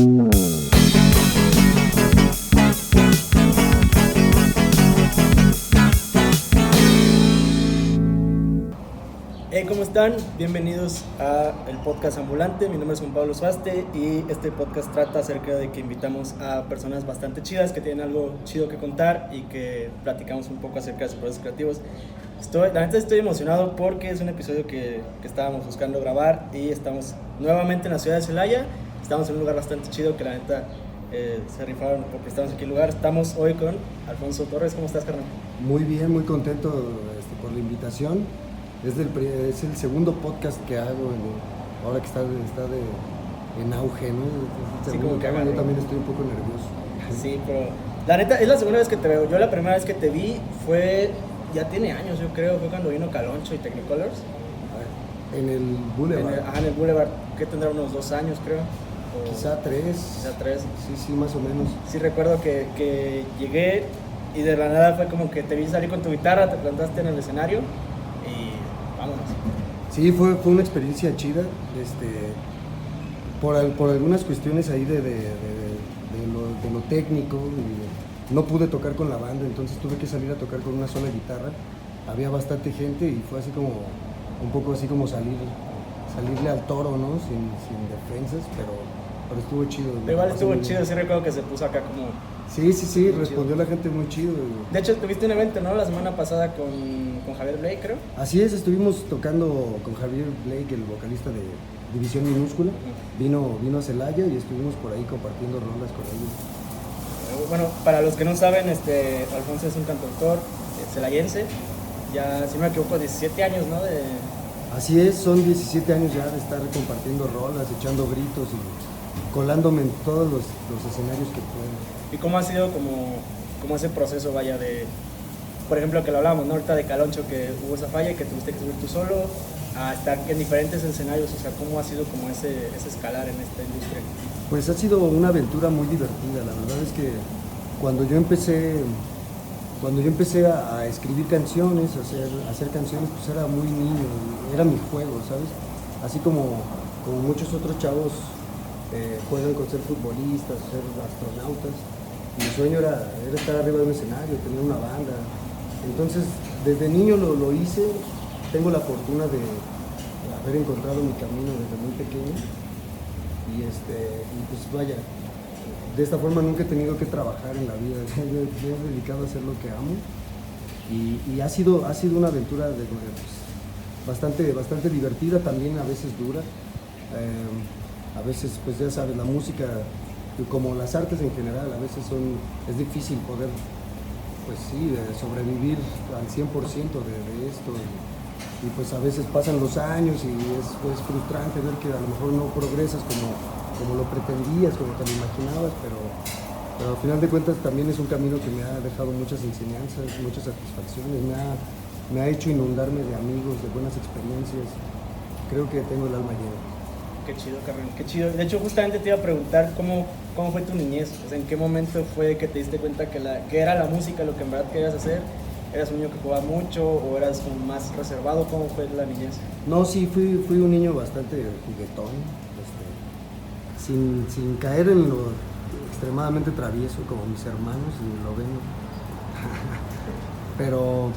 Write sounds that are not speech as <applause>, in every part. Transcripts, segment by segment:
Hey, ¿cómo están? Bienvenidos a el podcast ambulante. Mi nombre es Juan Pablo Suaste y este podcast trata acerca de que invitamos a personas bastante chidas que tienen algo chido que contar y que platicamos un poco acerca de sus procesos creativos. Estoy, la neta estoy emocionado porque es un episodio que, que estábamos buscando grabar y estamos nuevamente en la ciudad de Celaya. Estamos en un lugar bastante chido que la neta eh, se rifaron porque estamos aquí en el lugar. Estamos hoy con Alfonso Torres. ¿Cómo estás, carnal? Muy bien, muy contento este, por la invitación. Es, del, es el segundo podcast que hago en- ahora que está, está de, en auge, ¿no? Sí, como que yo también estoy un poco nervioso. Sí, pero la neta es la segunda vez que te veo. Yo la primera vez que te vi fue, ya tiene años yo creo, fue cuando vino Caloncho y Technicolors. En el En Boulevard, el, ajá, en el Boulevard, que tendrá unos dos años creo. Quizá tres. Quizá tres. Sí, sí, más o menos. Sí recuerdo que, que llegué y de la nada fue como que te vi salir con tu guitarra, te plantaste en el escenario y vámonos. Sí, fue, fue una experiencia chida. Este, por, por algunas cuestiones ahí de, de- de- de lo, lo técnico, no pude tocar con la banda, entonces tuve que salir a tocar con una sola guitarra. Había bastante gente y fue así como, un poco así como salir, salirle al toro, ¿no? Sin, sin defensas, pero, pero estuvo chido. Pero igual estuvo bien. chido, sí recuerdo que se puso acá como... Sí, sí, sí, respondió chido. la gente muy chido. De hecho, tuviste un evento, ¿no? La semana pasada con, con Javier Blake, creo. Así es, estuvimos tocando con Javier Blake, el vocalista de División Minúscula. Vino, vino a Celaya y estuvimos por ahí compartiendo rolas con ellos. Bueno, para los que no saben, este, Alfonso es un cantautor eh, celayense, ya, si no me equivoco, 17 años, ¿no? De, Así es, son 17 años ya de estar compartiendo rolas, echando gritos y colándome en todos los, los escenarios que puedo. ¿Y cómo ha sido como, como ese proceso, vaya, de, por ejemplo, que lo hablábamos, ¿no? Ahorita de Caloncho, que hubo esa falla y que tuviste que subir tú solo, a estar en diferentes escenarios, o sea, ¿cómo ha sido como ese, ese escalar en esta industria? Pues ha sido una aventura muy divertida, la verdad es que cuando yo empecé, cuando yo empecé a, a escribir canciones, a hacer, a hacer canciones, pues era muy niño, era mi juego, ¿sabes? Así como, como muchos otros chavos eh, juegan con ser futbolistas, ser astronautas, mi sueño era, estar arriba de un escenario, tener una banda. Entonces, desde niño lo, lo hice, tengo la fortuna de haber encontrado mi camino desde muy pequeño. Y este pues vaya de esta forma nunca he tenido que trabajar en la vida. <laughs> Me he dedicado a hacer lo que amo. Y, y ha sido ha sido una aventura de, pues, bastante bastante divertida también a veces dura. Eh, a veces pues ya sabes la música como las artes en general a veces son es difícil poder pues sí sobrevivir al 100% de, de esto y, pues a veces pasan los años y es, es frustrante ver que a lo mejor no progresas como, como lo pretendías, como te lo imaginabas, pero, pero al final de cuentas también es un camino que me ha dejado muchas enseñanzas, muchas satisfacciones, me ha, me ha hecho inundarme de amigos, de buenas experiencias. Creo que tengo el alma llena. Qué chido, carnal, qué chido. De hecho, justamente te iba a preguntar cómo, cómo fue tu niñez, o sea, en qué momento fue que te diste cuenta que, la, que era la música lo que en verdad querías hacer. ¿Eras un niño que jugaba mucho o eras más reservado? ¿Cómo fue la niñez? No, sí, fui, fui un niño bastante juguetón, este, sin, sin caer en lo extremadamente travieso como mis hermanos, y lo ven. <laughs> pero,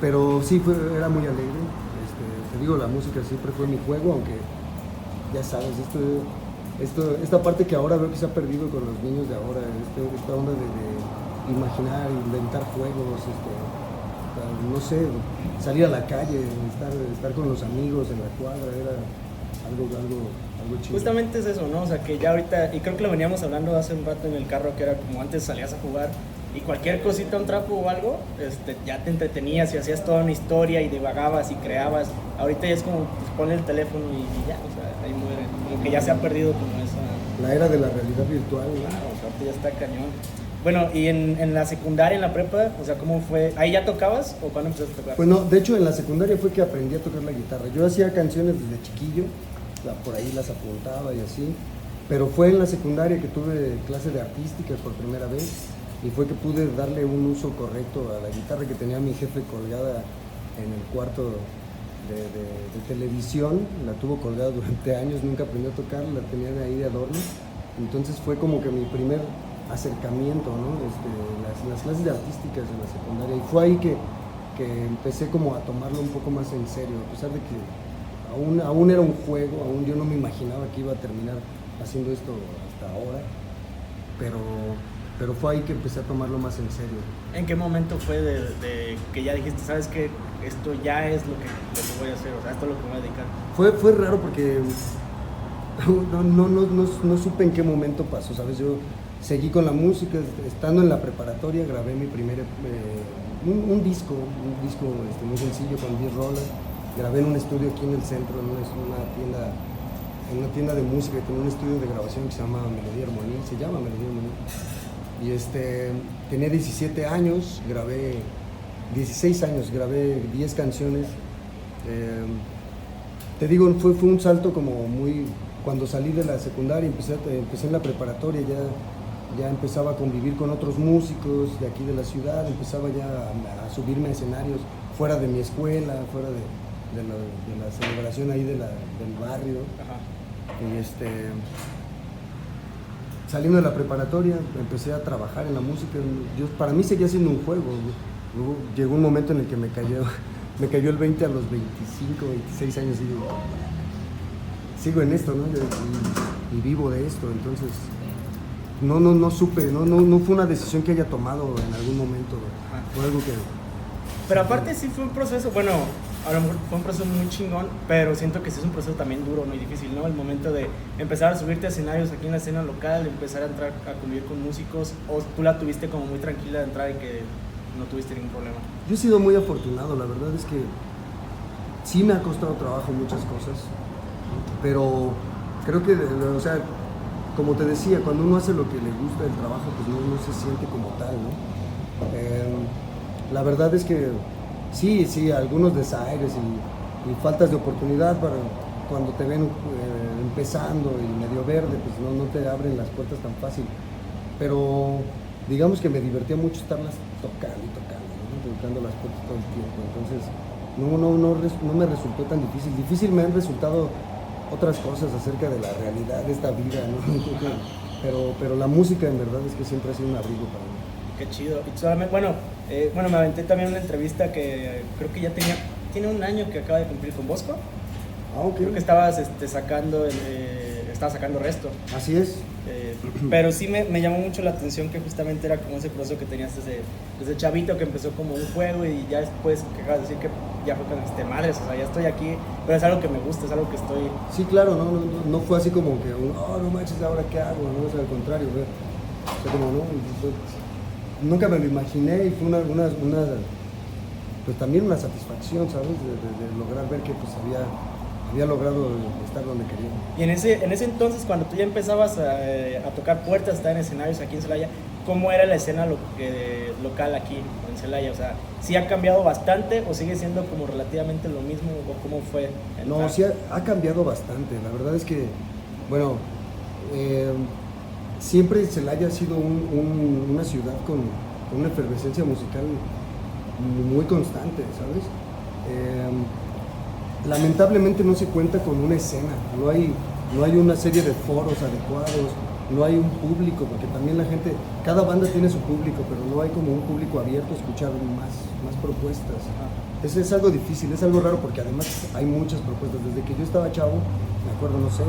pero sí, era muy alegre. Este, te digo, la música siempre fue mi juego, aunque ya sabes, esto, esto, esta parte que ahora veo que se ha perdido con los niños de ahora, este- esta onda de, imaginar, inventar juegos, este, no sé, salir a la calle, estar, estar con los amigos en la cuadra, era algo, algo, algo chido. Justamente es eso, ¿no? O sea, que ya ahorita, y creo que lo veníamos hablando hace un rato en el carro, que era como antes salías a jugar y cualquier cosita, un trapo o algo, este, ya te entretenías y hacías toda una historia y divagabas y creabas. Ahorita ya es como, pues pon el teléfono y, y ya, o sea, ahí muere. Como que ya se ha perdido como esa... La era de la realidad virtual, ¿no? Claro, o sea, ya está cañón. Bueno, y en, en la secundaria, en la prepa, o sea, ¿cómo fue? ¿Ahí ya tocabas o cuándo empezaste a tocar? Pues no, de hecho en la secundaria fue que aprendí a tocar la guitarra. Yo hacía canciones desde chiquillo, la- por ahí las apuntaba y así, pero fue en la secundaria que tuve clase de artística por primera vez y fue que pude darle un uso correcto a la guitarra que tenía mi jefe colgada en el cuarto de, de- de televisión, la tuvo colgada durante <laughs> años, nunca aprendió a tocar, la tenía de ahí de adorno Entonces fue como que mi primer acercamiento, ¿no? Este, las, las, clases de artísticas en la secundaria. Y fue ahí que, que, empecé como a tomarlo un poco más en serio, a pesar de que aún, aún era un juego, aún yo no me imaginaba que iba a terminar haciendo esto hasta ahora, pero, pero fue ahí que empecé a tomarlo más en serio. ¿En qué momento fue de, que ya dijiste, sabes que esto ya es lo que, lo que, voy a hacer, o sea, esto es lo que me voy a dedicar? Fue, fue raro porque <laughs> no, no, no, no, supe en qué momento pasó, ¿sabes? Yo seguí con la música, estando en la preparatoria grabé mi primer, eh, un, disco, un disco este, muy sencillo con 10 rolas, grabé en un estudio aquí en el centro, en una, tienda en una tienda de música que tiene un estudio de grabación que se llama Melodía Armonía, se llama Melodía Armonía. Y este, tenía 17 años, grabé, 16 años, grabé 10 canciones. Eh, te digo, fue, fue un salto como muy, cuando salí de la secundaria, empecé, empecé en la preparatoria, ya, ya empezaba a convivir con otros músicos de aquí de la ciudad, empezaba ya a, subirme a escenarios fuera de mi escuela, fuera de, la, celebración ahí de del barrio. Y este, saliendo de la preparatoria, empecé a trabajar en la música. Yo, para mí seguía siendo un juego. Llegó un momento en el que me cayó, <laughs> me cayó el 20 a los 25, 26 años y digo, sigo en esto, ¿no? Y, vivo de esto, entonces no, no, no supe, no, no, no fue una decisión que haya tomado en algún momento, fue algo que... Pero aparte sí fue un proceso, bueno, a lo mejor fue un proceso muy chingón, pero siento que sí es un proceso también duro, muy difícil, ¿no? El momento de empezar a subirte a escenarios aquí en la escena local, empezar a entrar a convivir con músicos, o tú la tuviste como muy tranquila de entrar y que no tuviste ningún problema. Yo he sido muy afortunado, la verdad es que sí me ha costado trabajo muchas cosas, pero creo que, o sea, como te decía, cuando uno hace lo que le gusta el trabajo, pues no, se siente como tal, ¿no? Eh, la verdad es que sí, sí, algunos desaires y, faltas de oportunidad para cuando te ven eh, empezando y medio verde, pues no, no te abren las puertas tan fácil. Pero digamos que me divertía mucho estarlas tocando y tocando, tocando las puertas todo el tiempo. Entonces, no, no, no, no me resultó tan difícil. Difícil me han resultado otras cosas acerca de la realidad de esta vida, ¿no? <laughs> pero, pero la música en verdad es que siempre ha sido un abrigo para mí. Qué chido. Y solamente, bueno, eh, bueno, me aventé también una entrevista que creo que ya tenía, tiene un año que acaba de cumplir con Bosco. Ah, Creo que estabas este, sacando, eh, estaba sacando resto. Así es. Eh, pero sí me, me, llamó mucho la atención que justamente era como ese proceso que tenías desde, desde chavito, que empezó como un juego y ya después que acabas de decir que ya fue con este madres, o sea, ya estoy aquí, pero es algo que me gusta, es algo que estoy... Sí, claro, no, no, no fue así como que, oh, no manches, ahora qué hago, no, es al contrario, o sea, como, no, nunca me lo imaginé y fue una, una, una pues también una satisfacción, ¿sabes? De, lograr ver que pues había, había logrado estar donde quería. Y en ese, en ese entonces, cuando tú ya empezabas a, tocar puertas, a estar en escenarios aquí en Celaya, ¿cómo era la escena lo, local aquí en Celaya? O sea, ¿sí ha cambiado bastante o sigue siendo como relativamente lo mismo o cómo fue? No, sí ha, cambiado bastante. La verdad es que, bueno, eh, siempre Celaya ha sido una ciudad con, una efervescencia musical muy constante, ¿sabes? Em, lamentablemente no se cuenta con una escena, no hay, no hay una serie de foros adecuados, no hay un público, porque también la gente, cada banda tiene su público, pero no hay como un público abierto a escuchar más, más propuestas. Es, es algo difícil, es algo raro porque además hay muchas propuestas. Desde que yo estaba chavo, me acuerdo, no sé,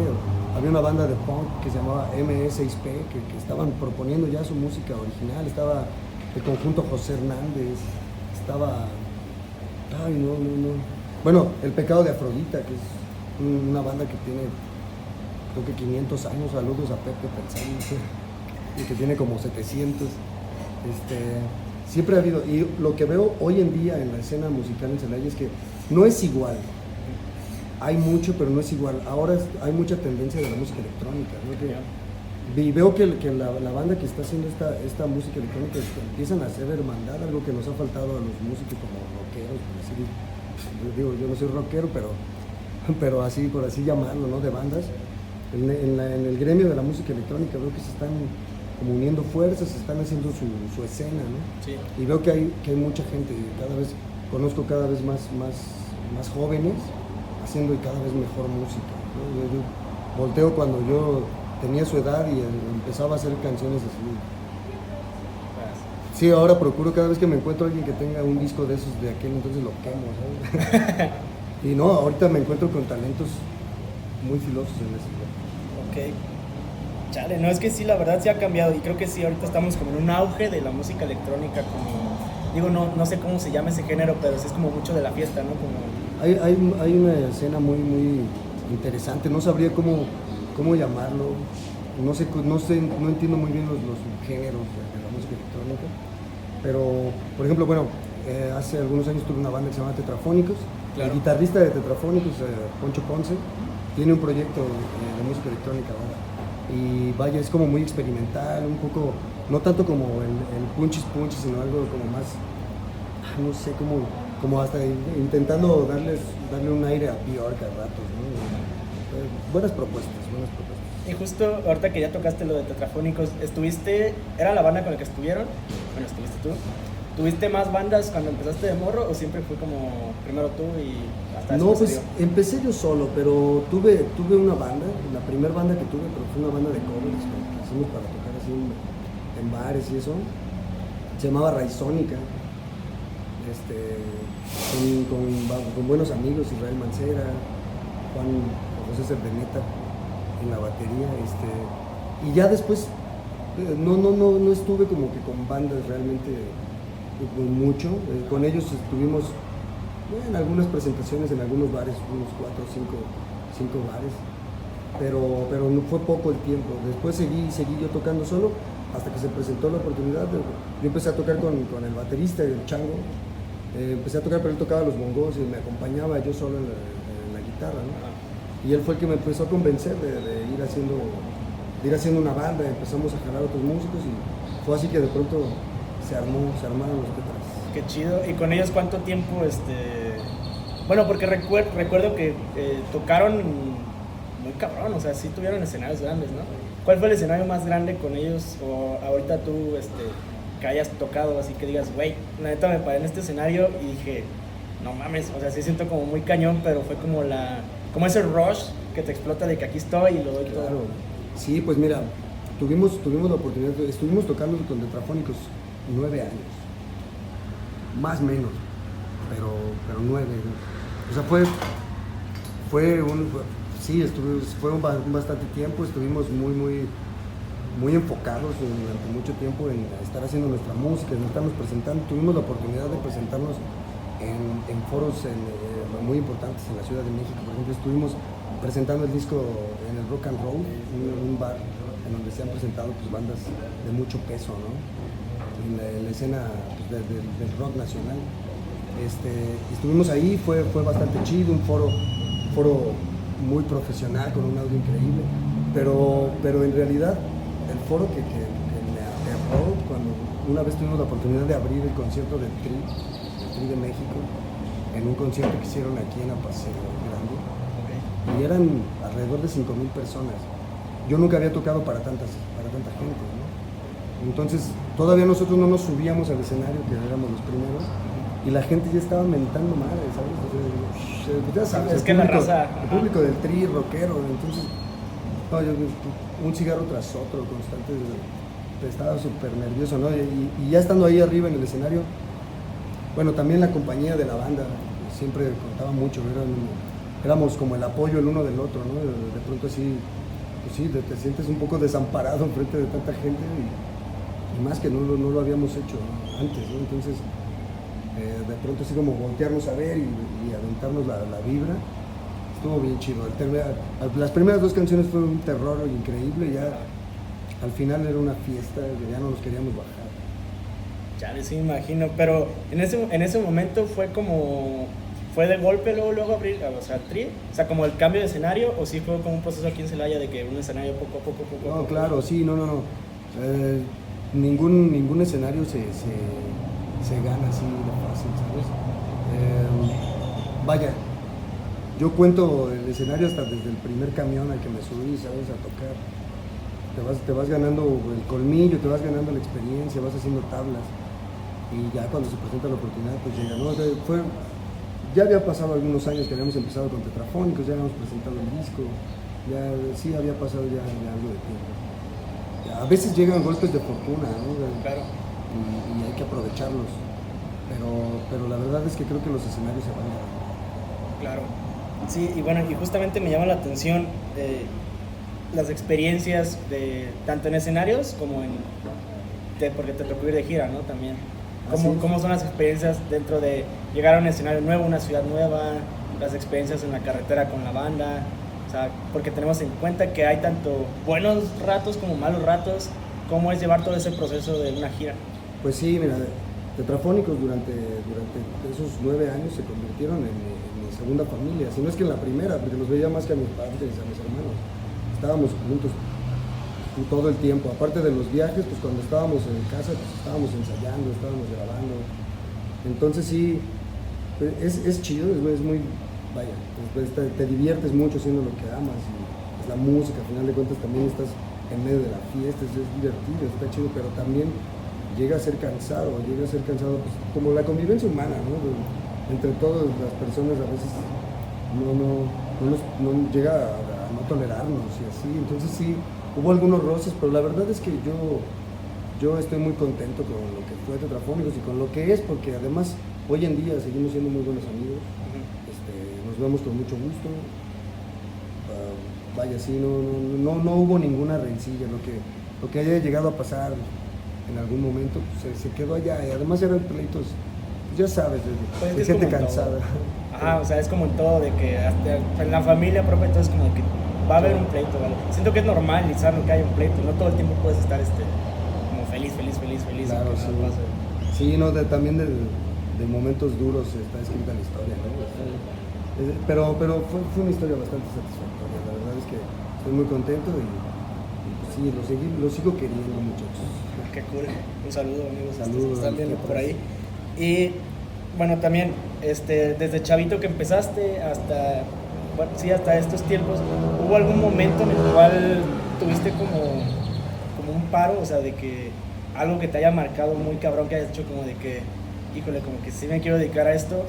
había una banda de punk que se llamaba M6P, que, estaban proponiendo ya su música original, estaba el conjunto José Hernández, estaba... Ay, no, no, no. Bueno, El Pecado de Afrodita, que es una banda que tiene, creo que 500 años, saludos a Pepe Pensante, <laughs> y que tiene como 700. Este, siempre ha habido, y lo que veo hoy en día en la escena musical en Celaya es que no es igual, hay mucho, pero no es igual. Ahora hay mucha tendencia de la música electrónica, y veo que, que la, banda que está haciendo esta, esta música electrónica empiezan a hacer hermandad, algo que nos ha faltado a los músicos como rockeros, yo digo, yo no soy rockero, pero, <laughs> pero así, por así llamarlo, ¿no? De bandas. En, el gremio de la música electrónica veo que se están como uniendo fuerzas, se están haciendo su, su escena, ¿no? Y veo que hay, que hay mucha gente, cada vez, conozco cada vez más, más, más jóvenes haciendo y cada vez mejor música. Yo, volteo cuando yo tenía su edad y empezaba a hacer canciones así. Sí, ahora procuro cada vez que me encuentro alguien que tenga un disco de esos de aquel entonces lo quemo, <laughs> y no, ahorita me encuentro con talentos muy filosos en ese Ok. Chale, no, es que sí, la verdad sí ha cambiado y creo que sí, ahorita estamos como en un auge de la música electrónica, como, digo, no, no sé cómo se llama ese género, pero es como mucho de la fiesta, ¿no? Como... Hay, hay, hay una escena muy, muy interesante, no sabría cómo, cómo llamarlo, no sé, no sé, no entiendo muy bien los, los géneros de la música electrónica, pero, por ejemplo, bueno, eh, hace algunos años tuve una banda que se llama Tetrafónicos. El guitarrista de Tetrafónicos, eh, Poncho Ponce, tiene un proyecto de, música electrónica ahora. Y vaya, es como muy experimental, un poco, no tanto como el, el punchis punchis, sino algo como más, ah, no sé, como, como hasta intentando darles, darle un aire a Bjork a ratos, ¿no? Eh, buenas propuestas, buenas propuestas. Y justo ahorita que ya tocaste lo de Tetrafónicos, ¿estuviste, era la banda con la que estuvieron? Bueno, estuviste tú. ¿Tuviste más bandas cuando empezaste de morro o siempre fue como primero tú y hasta No, pues empecé yo solo, pero tuve, tuve una banda, la primera banda que tuve, pero fue una banda de covers que hicimos para tocar así en, bares y eso. Se llamaba Raizónica. Este, con, con, buenos amigos, Israel Mancera, Juan José Cerdeneta en la batería. Este, y ya después eh, no, no, no, no estuve como que con bandas realmente pues, mucho. Eh, con ellos estuvimos en algunas presentaciones en algunos bares, unos cuatro o cinco, cinco bares, pero, pero fue poco el tiempo. Después seguí, seguí yo tocando solo hasta que se presentó la oportunidad. yo empecé a tocar con, con el baterista, el chango. Eh, empecé a tocar, pero él tocaba los bongos y me acompañaba yo solo en la, guitarra. Y él fue el que me empezó a convencer de, ir haciendo de ir haciendo una banda, empezamos a jalar otros músicos y fue así que de pronto se armó, se armaron los Petras. Qué chido. ¿Y con ellos cuánto tiempo, este... Bueno, porque recuerdo que eh, tocaron muy cabrón, o sea, sí tuvieron escenarios grandes, ¿no? ¿Cuál fue el escenario más grande con ellos o ahorita tú, este, hayas tocado, así que digas, güey, la neta me paré en este escenario y dije, no mames, o sea, sí siento como muy cañón, pero fue como la, como ese rush que te explota de que aquí estoy y lo doy todo. Sí, pues mira, tuvimos, tuvimos la oportunidad, estuvimos tocando con Tetrafónicos nueve años. Más menos, pero, pero nueve. O sea, fue, fue un, sí, estuve, fue un, bastante tiempo, estuvimos muy, muy, muy enfocados durante mucho tiempo en estar haciendo nuestra música, nos estamos presentando, tuvimos la oportunidad de presentarnos en, foros eh, muy importantes en la Ciudad de México, por ejemplo, estuvimos presentando el disco en el Rock and Roll, un, un bar en donde se han presentado pues, bandas de mucho peso, ¿no? en la, escena pues, del rock nacional. Este, estuvimos ahí, fue, fue bastante chido, un foro, foro muy profesional, con un audio increíble, pero, pero en realidad el foro que, que, me aterró cuando una vez tuvimos la oportunidad de abrir el concierto del TRI, el TRI de México, en un concierto que hicieron aquí en Apaseo Grande, y eran alrededor de 5.000 personas. Yo nunca había tocado para, tantas, para tanta gente, Entonces, Todavía nosotros no nos subíamos al escenario, que éramos los primeros, y la gente ya estaba mentando madre, ¿sabes? ya sabes, es que la raza. El público del tri, rockero, entonces, un cigarro tras otro, constante, estaba súper nervioso, ¿no? Y, ya estando ahí arriba en el escenario, bueno, también la compañía de la banda siempre contaba mucho, éramos como el apoyo el uno del otro, ¿no? De, pronto así, pues sí, te, sientes un poco desamparado <laughs> frente de tanta gente y más que no, no lo habíamos hecho antes, entonces eh, de pronto así como voltearnos a ver y, aventarnos la, vibra, estuvo bien chido. las primeras dos canciones fueron un terror increíble, ya al final era una fiesta, ya no nos queríamos bajar. Ya les imagino, pero en ese, en ese momento fue como ¿Fue de golpe luego, luego abrir, o sea, tri? O sea, como el cambio de escenario, o sí fue como un proceso aquí en Celaya de que un escenario poco a poco, poco, No, claro, sí, no, no, no. Eh, ningún, ningún escenario se, se, gana así de fácil, ¿sabes? Em, vaya, yo cuento el escenario hasta desde el primer camión al que me subí, ¿sabes? A tocar. Te vas, te vas ganando el colmillo, te vas ganando la experiencia, vas haciendo tablas. Y ya cuando se presenta la oportunidad, pues llega. ¿no? fue, ya había pasado algunos años que habíamos empezado con Tetrafónicos, ya habíamos presentado el disco. ya sí había pasado ya, algo de tiempo. A veces llegan golpes de fortuna, ¿no? Claro. Y, hay que aprovecharlos. Pero, pero la verdad es que creo que los escenarios se van a... Claro. Sí, y bueno, y justamente me llama la atención eh, las experiencias de tanto en escenarios como en porque te tocó ir de gira, ¿no? También. ¿Cómo, ¿Cómo, son las experiencias dentro de llegar a un escenario nuevo, una ciudad nueva, las experiencias en la carretera con la banda? O sea, porque tenemos en cuenta que hay tanto buenos ratos como malos ratos. ¿Cómo es llevar todo ese proceso de una gira? Pues sí, mira, Tetrafónicos durante, durante esos nueve años se convirtieron en, segunda familia. Si no es que en la primera, porque los veía más que a mis padres a mis hermanos. Estábamos juntos todo el tiempo. Aparte de los viajes, pues cuando estábamos en casa, pues estábamos ensayando, estábamos grabando. Entonces sí, pues, es, es chido, es, muy, vaya, pues, te, te, diviertes mucho haciendo lo que amas. Y, pues, la música, al final de cuentas también estás en medio de la fiesta, es, divertido, está chido, pero también llega a ser cansado, llega a ser cansado, pues, como la convivencia humana, ¿no? Entre todas las personas a veces no, no, no, llega a, a no tolerarnos y así, entonces sí Hubo algunos roces, pero la verdad es que yo, yo estoy muy contento con lo que fue Tetrafónicos y con lo que es, porque además hoy en día seguimos siendo muy buenos amigos, este, nos vemos con mucho gusto. Ah, vaya, sí, no, no, no, hubo ninguna rencilla, lo que, lo que haya llegado a pasar en algún momento pues, se, quedó allá. Y además eran pleitos, ya sabes, de, pues gente cansada. Ajá, o sea, es como en todo, de que hasta en la familia propia, entonces como de que va a haber un pleito, ¿vale? Siento que es normal normalizarlo que haya un pleito, no todo el tiempo puedes estar este, como feliz, feliz, feliz, feliz. Claro, sí. sí, no, también de, de, momentos duros está escrita la historia, ¿no? pero pero fue, fue, una historia bastante satisfactoria, la verdad es que estoy muy contento y, pues sí, lo, seguí, lo sigo queriendo, muchachos. Qué cool. Un saludo, amigos. Saludos. Están viendo por ahí. Y bueno, también este, desde chavito que empezaste hasta bueno, sí, hasta estos tiempos, ¿hubo algún momento en el cual tuviste como, como un paro, o sea, de que algo que te haya marcado muy cabrón, que hayas hecho como de que, híjole, como que sí me quiero dedicar a esto,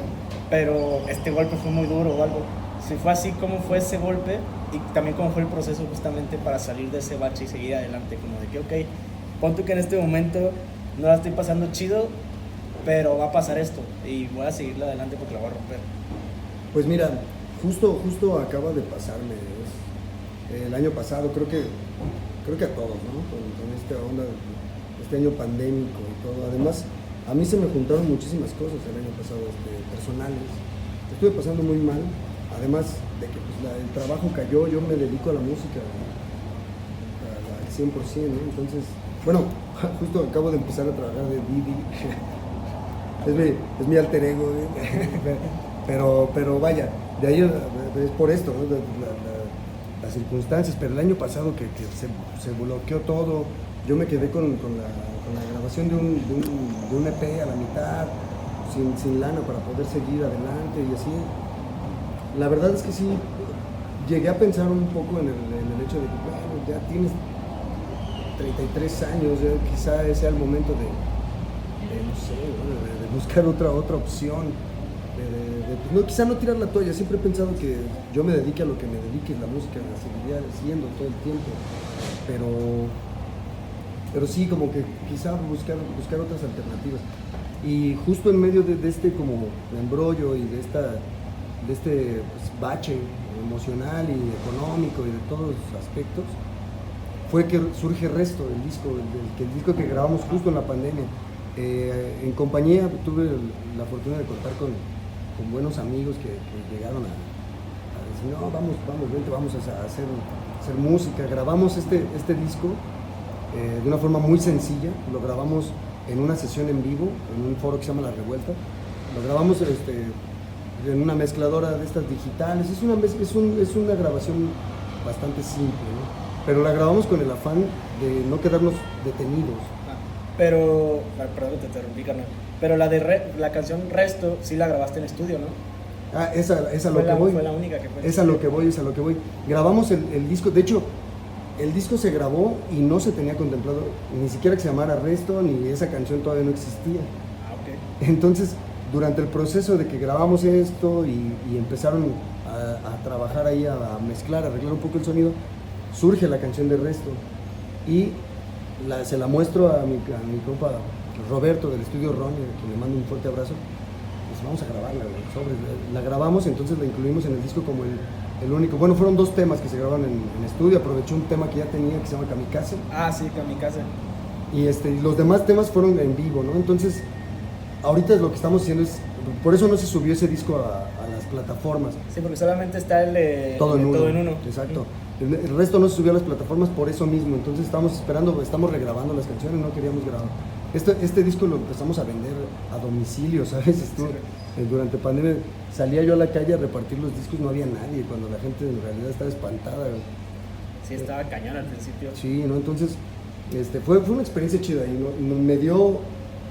pero este golpe fue muy duro o algo? Si fue así, ¿cómo fue ese golpe? Y también cómo fue el proceso justamente para salir de ese bache y seguir adelante, como de que, ok, pon que en este momento no la estoy pasando chido, pero va a pasar esto y voy a seguirle adelante porque la voy a romper. Pues mira, justo, justo acaba de pasarme. el año pasado, creo que, creo que a todos, ¿no? Con, esta onda, este año pandémico y todo. Además, a mí se me juntaron muchísimas cosas el año pasado, este, personales. Estuve pasando muy mal, además de que pues, el trabajo cayó, yo me dedico a la música al 100%, ¿no? Entonces, bueno, <laughs> justo acabo de empezar a trabajar de Didi. <laughs> es, mi, alter ego, <laughs> pero, pero vaya, de ahí es por esto, las circunstancias, pero el año pasado que, se, bloqueó todo, yo me quedé con, la, grabación de un, EP a la mitad, sin, lana para poder seguir adelante y así. La verdad es que sí, llegué a pensar un poco en el, hecho de que, bueno, ya tienes 33 años, quizá sea el momento de, no sé, de, buscar otra, otra opción pues, no, quizá no tirar la toalla, siempre he pensado que yo me dedique a lo que me dedique, la música la seguiría haciendo todo el tiempo, pero, pero sí, como que quizá buscar, buscar otras alternativas. Y justo en medio de, este como embrollo y de, esta, de este pues, bache emocional y económico y de todos los aspectos, fue que surge el resto del disco, el, el disco que grabamos justo en la pandemia. Eh, en compañía tuve la fortuna de contar con buenos amigos que, llegaron a, decir, no, vamos, vamos, vente, vamos a hacer, hacer música. Grabamos este, este disco eh, de una forma muy sencilla, lo grabamos en una sesión en vivo, en un foro que se llama La Revuelta. Lo grabamos este, en una mezcladora de estas digitales. Es una, es, un, es una grabación bastante simple, pero la grabamos con el afán de no quedarnos detenidos. Pero, ah, perdón, te interrumpí, carnal. Pero la de la canción Resto sí la grabaste en estudio, ¿no? Ah, esa, esa lo que voy. Fue la única que fue. Esa lo que voy, esa lo que voy. Grabamos el, disco, de hecho, el disco se grabó y no se tenía contemplado ni siquiera que se llamara Resto, ni esa canción todavía no existía. Ah, ok. Entonces, durante el proceso de que grabamos esto y, empezaron a, trabajar ahí, a, mezclar, a arreglar un poco el sonido, surge la canción de Resto. Y se la muestro a mi, a mi compa Roberto del estudio Ron, que le mando un fuerte abrazo. Pues vamos a grabarla, la grabamos, entonces la incluimos en el disco como el, único. Bueno, fueron dos temas que se grabaron en, estudio. Aproveché un tema que ya tenía que se llama Kamikaze. Ah, sí, Kamikaze. Y este, los demás temas fueron en vivo, ¿no? Entonces, ahorita lo que estamos haciendo es. Por eso no se subió ese disco a, las plataformas. Sí, porque solamente está el de todo en, uno. Exacto. El, resto no se subió a las plataformas por eso mismo. Entonces estamos esperando, estamos regrabando las canciones, no queríamos grabar. Este, este disco lo empezamos a vender a domicilio, <laughs> ¿sabes? Eh, durante pandemia salía yo a la calle a repartir los discos, no había nadie, cuando la gente en realidad estaba espantada. Sí, estaba cañón al principio. Sí, ¿no? Entonces, este, fue, fue una experiencia chida y me, dio,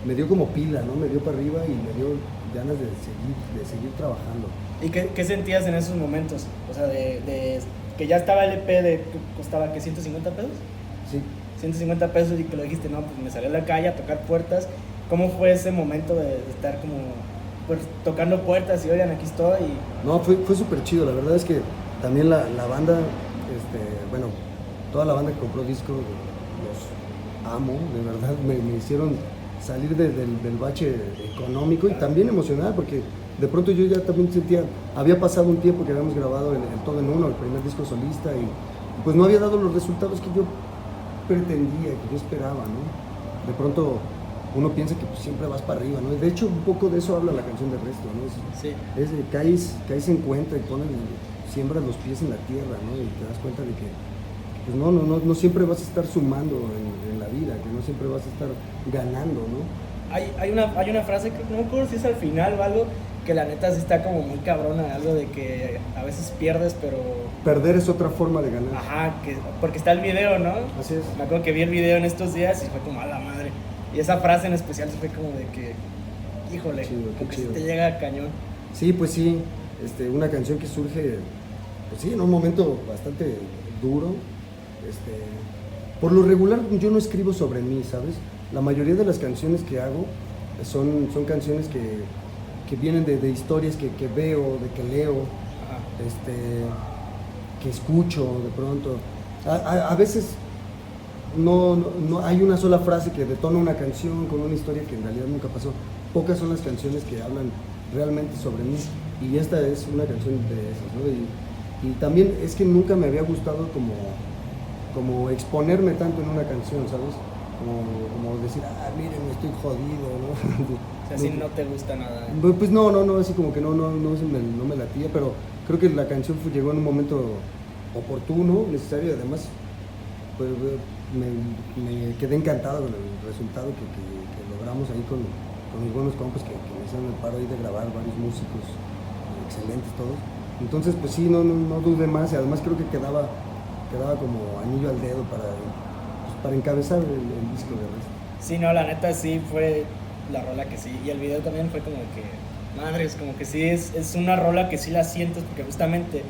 me dio como pila, ¿no? Me dio para arriba y me dio ganas de seguir, de seguir trabajando. ¿Y qué, qué sentías en esos momentos? O sea, de, de que ya estaba el EP de costaba que 150 pesos. Sí. 150 pesos y que lo dijiste, no, pues me salí a la calle a tocar puertas. ¿Cómo fue ese momento de, estar como pues, tocando puertas y oigan, aquí estoy? No, fue, fue súper chido. La verdad es que también la, la banda, este, bueno, toda la banda que compró discos, los amo, de verdad, me, me hicieron salir del, del, bache económico y también emocional, porque de pronto yo ya también sentía, había pasado un tiempo que habíamos grabado el, el Todo en Uno, el primer disco solista, y pues no había dado los resultados que yo pretendía, que yo esperaba, ¿no? De pronto uno piensa que pues, siempre vas para arriba, ¿no? De hecho, un poco de eso habla la canción de Resto, ¿no? Es, sí. es de caes, caes en cuenta y pones, siembras los pies en la tierra, ¿no? Y te das cuenta de que pues no, no, no, siempre vas a estar sumando en, la vida, que no siempre vas a estar ganando, ¿no? Hay, hay, una, hay una frase que no me acuerdo si es al final o algo, que la neta sí está como muy cabrona, algo de que a veces pierdes, pero... Perder es otra forma de ganar. Ajá, que, porque está el video, ¿no? Así es. Me acuerdo que vi el video en estos días y fue como a la madre. Y esa frase en especial fue como de que, híjole, que te llega cañón. Sí, pues sí, este, una canción que surge, pues sí, en un momento bastante duro. Este, por lo regular yo no escribo sobre mí, ¿sabes? La mayoría de las canciones que hago son, son canciones que que vienen de, historias que, veo, de que leo, este, que escucho de pronto. A, veces no, no, hay una sola frase que detona una canción con una historia que en realidad nunca pasó. Pocas son las canciones que hablan realmente sobre mí y esta es una canción de esas. ¿no? Y, y, también es que nunca me había gustado como, como exponerme tanto en una canción, ¿sabes? Como, decir, ah, miren, estoy jodido, ¿no? <laughs> así no te gusta nada. Pues no, no, no, así como que no, no, no, me, no me latía, pero creo que la canción llegó en un momento oportuno, necesario, y además pues, me, quedé encantado con el resultado que, logramos ahí con, con, mis buenos compas que, me hicieron el paro ahí de grabar varios músicos excelentes todos. Entonces, pues sí, no, no, dudé más y además creo que quedaba, quedaba como anillo al dedo para, pues, para encabezar el, el disco de resto. Sí, no, la neta sí fue la rola que sí. Y el video también fue como que, madres, como que sí es, es una rola que sí la sientes porque justamente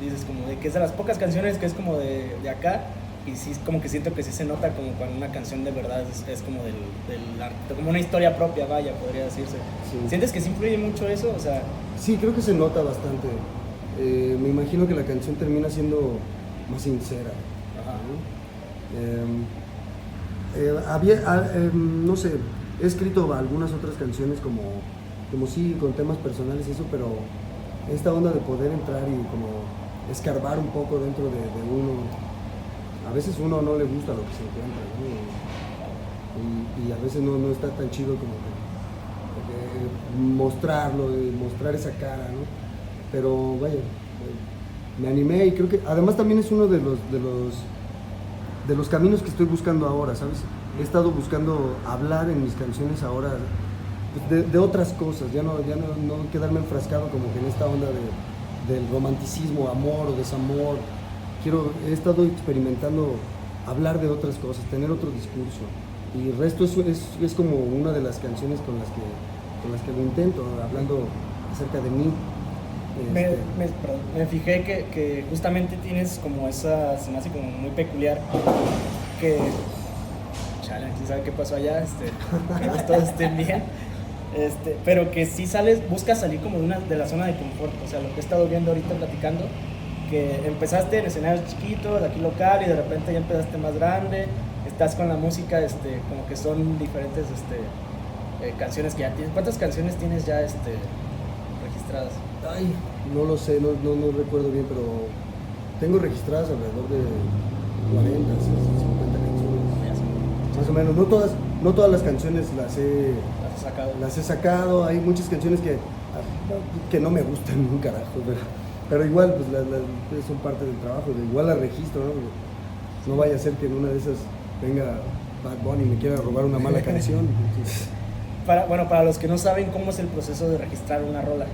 dices como de que es de las pocas canciones que es como de, de acá y sí como que siento que sí se nota como cuando una canción de verdad es, como del, del, arte, como una historia propia, vaya, podría decirse. ¿Sientes que sí influye mucho eso? O sea... Sí, creo que se nota bastante. Eh, me imagino que la canción termina siendo más sincera. Em, eh, había, ah, em, no sé, He escrito algunas otras canciones como, como sí, con temas personales y eso, pero esta onda de poder entrar y como escarbar un poco dentro de, uno, a veces uno no le gusta lo que se encuentra, y, a veces no, no, está tan chido como que, mostrarlo, mostrar esa cara, ¿no? Pero vaya, me animé y creo que además también es uno de los, de los, de los caminos que estoy buscando ahora, ¿sabes? he estado buscando hablar en mis canciones ahora pues, de, otras cosas, ya no, ya no, quedarme enfrascado como que en esta onda del romanticismo, amor o desamor. Quiero, he estado experimentando hablar de otras cosas, tener otro discurso. Y el resto es, es, es como una de las canciones con las que, con las que lo intento, hablando acerca de mí. Me, fijé que, justamente tienes como esa, se muy peculiar, que quién sabe qué pasó allá, este, que todos estén bien. Este, pero que si sales, buscas salir como de, una, de la zona de confort, o sea, lo que he estado viendo ahorita platicando, que empezaste en escenarios chiquitos, aquí local, y de repente ya empezaste más grande, estás con la música, este, como que son diferentes este, eh, canciones que ya tienes. ¿Cuántas canciones tienes ya este, registradas? Ay, no lo sé, no, no, no recuerdo bien, pero tengo registradas alrededor de 40, 50 canciones. Más o menos, no todas, no todas las canciones las he, Las has sacado. las he sacado, hay muchas canciones que, que no me gustan <laughs> un carajo, pero, pero igual pues las, las- son parte del trabajo, igual las registro, ¿no? No vaya a ser que en una de esas venga Bad Bunny y me quiera robar una mala <laughs> canción. Para, bueno, para los que no saben cómo es el proceso de registrar una rola.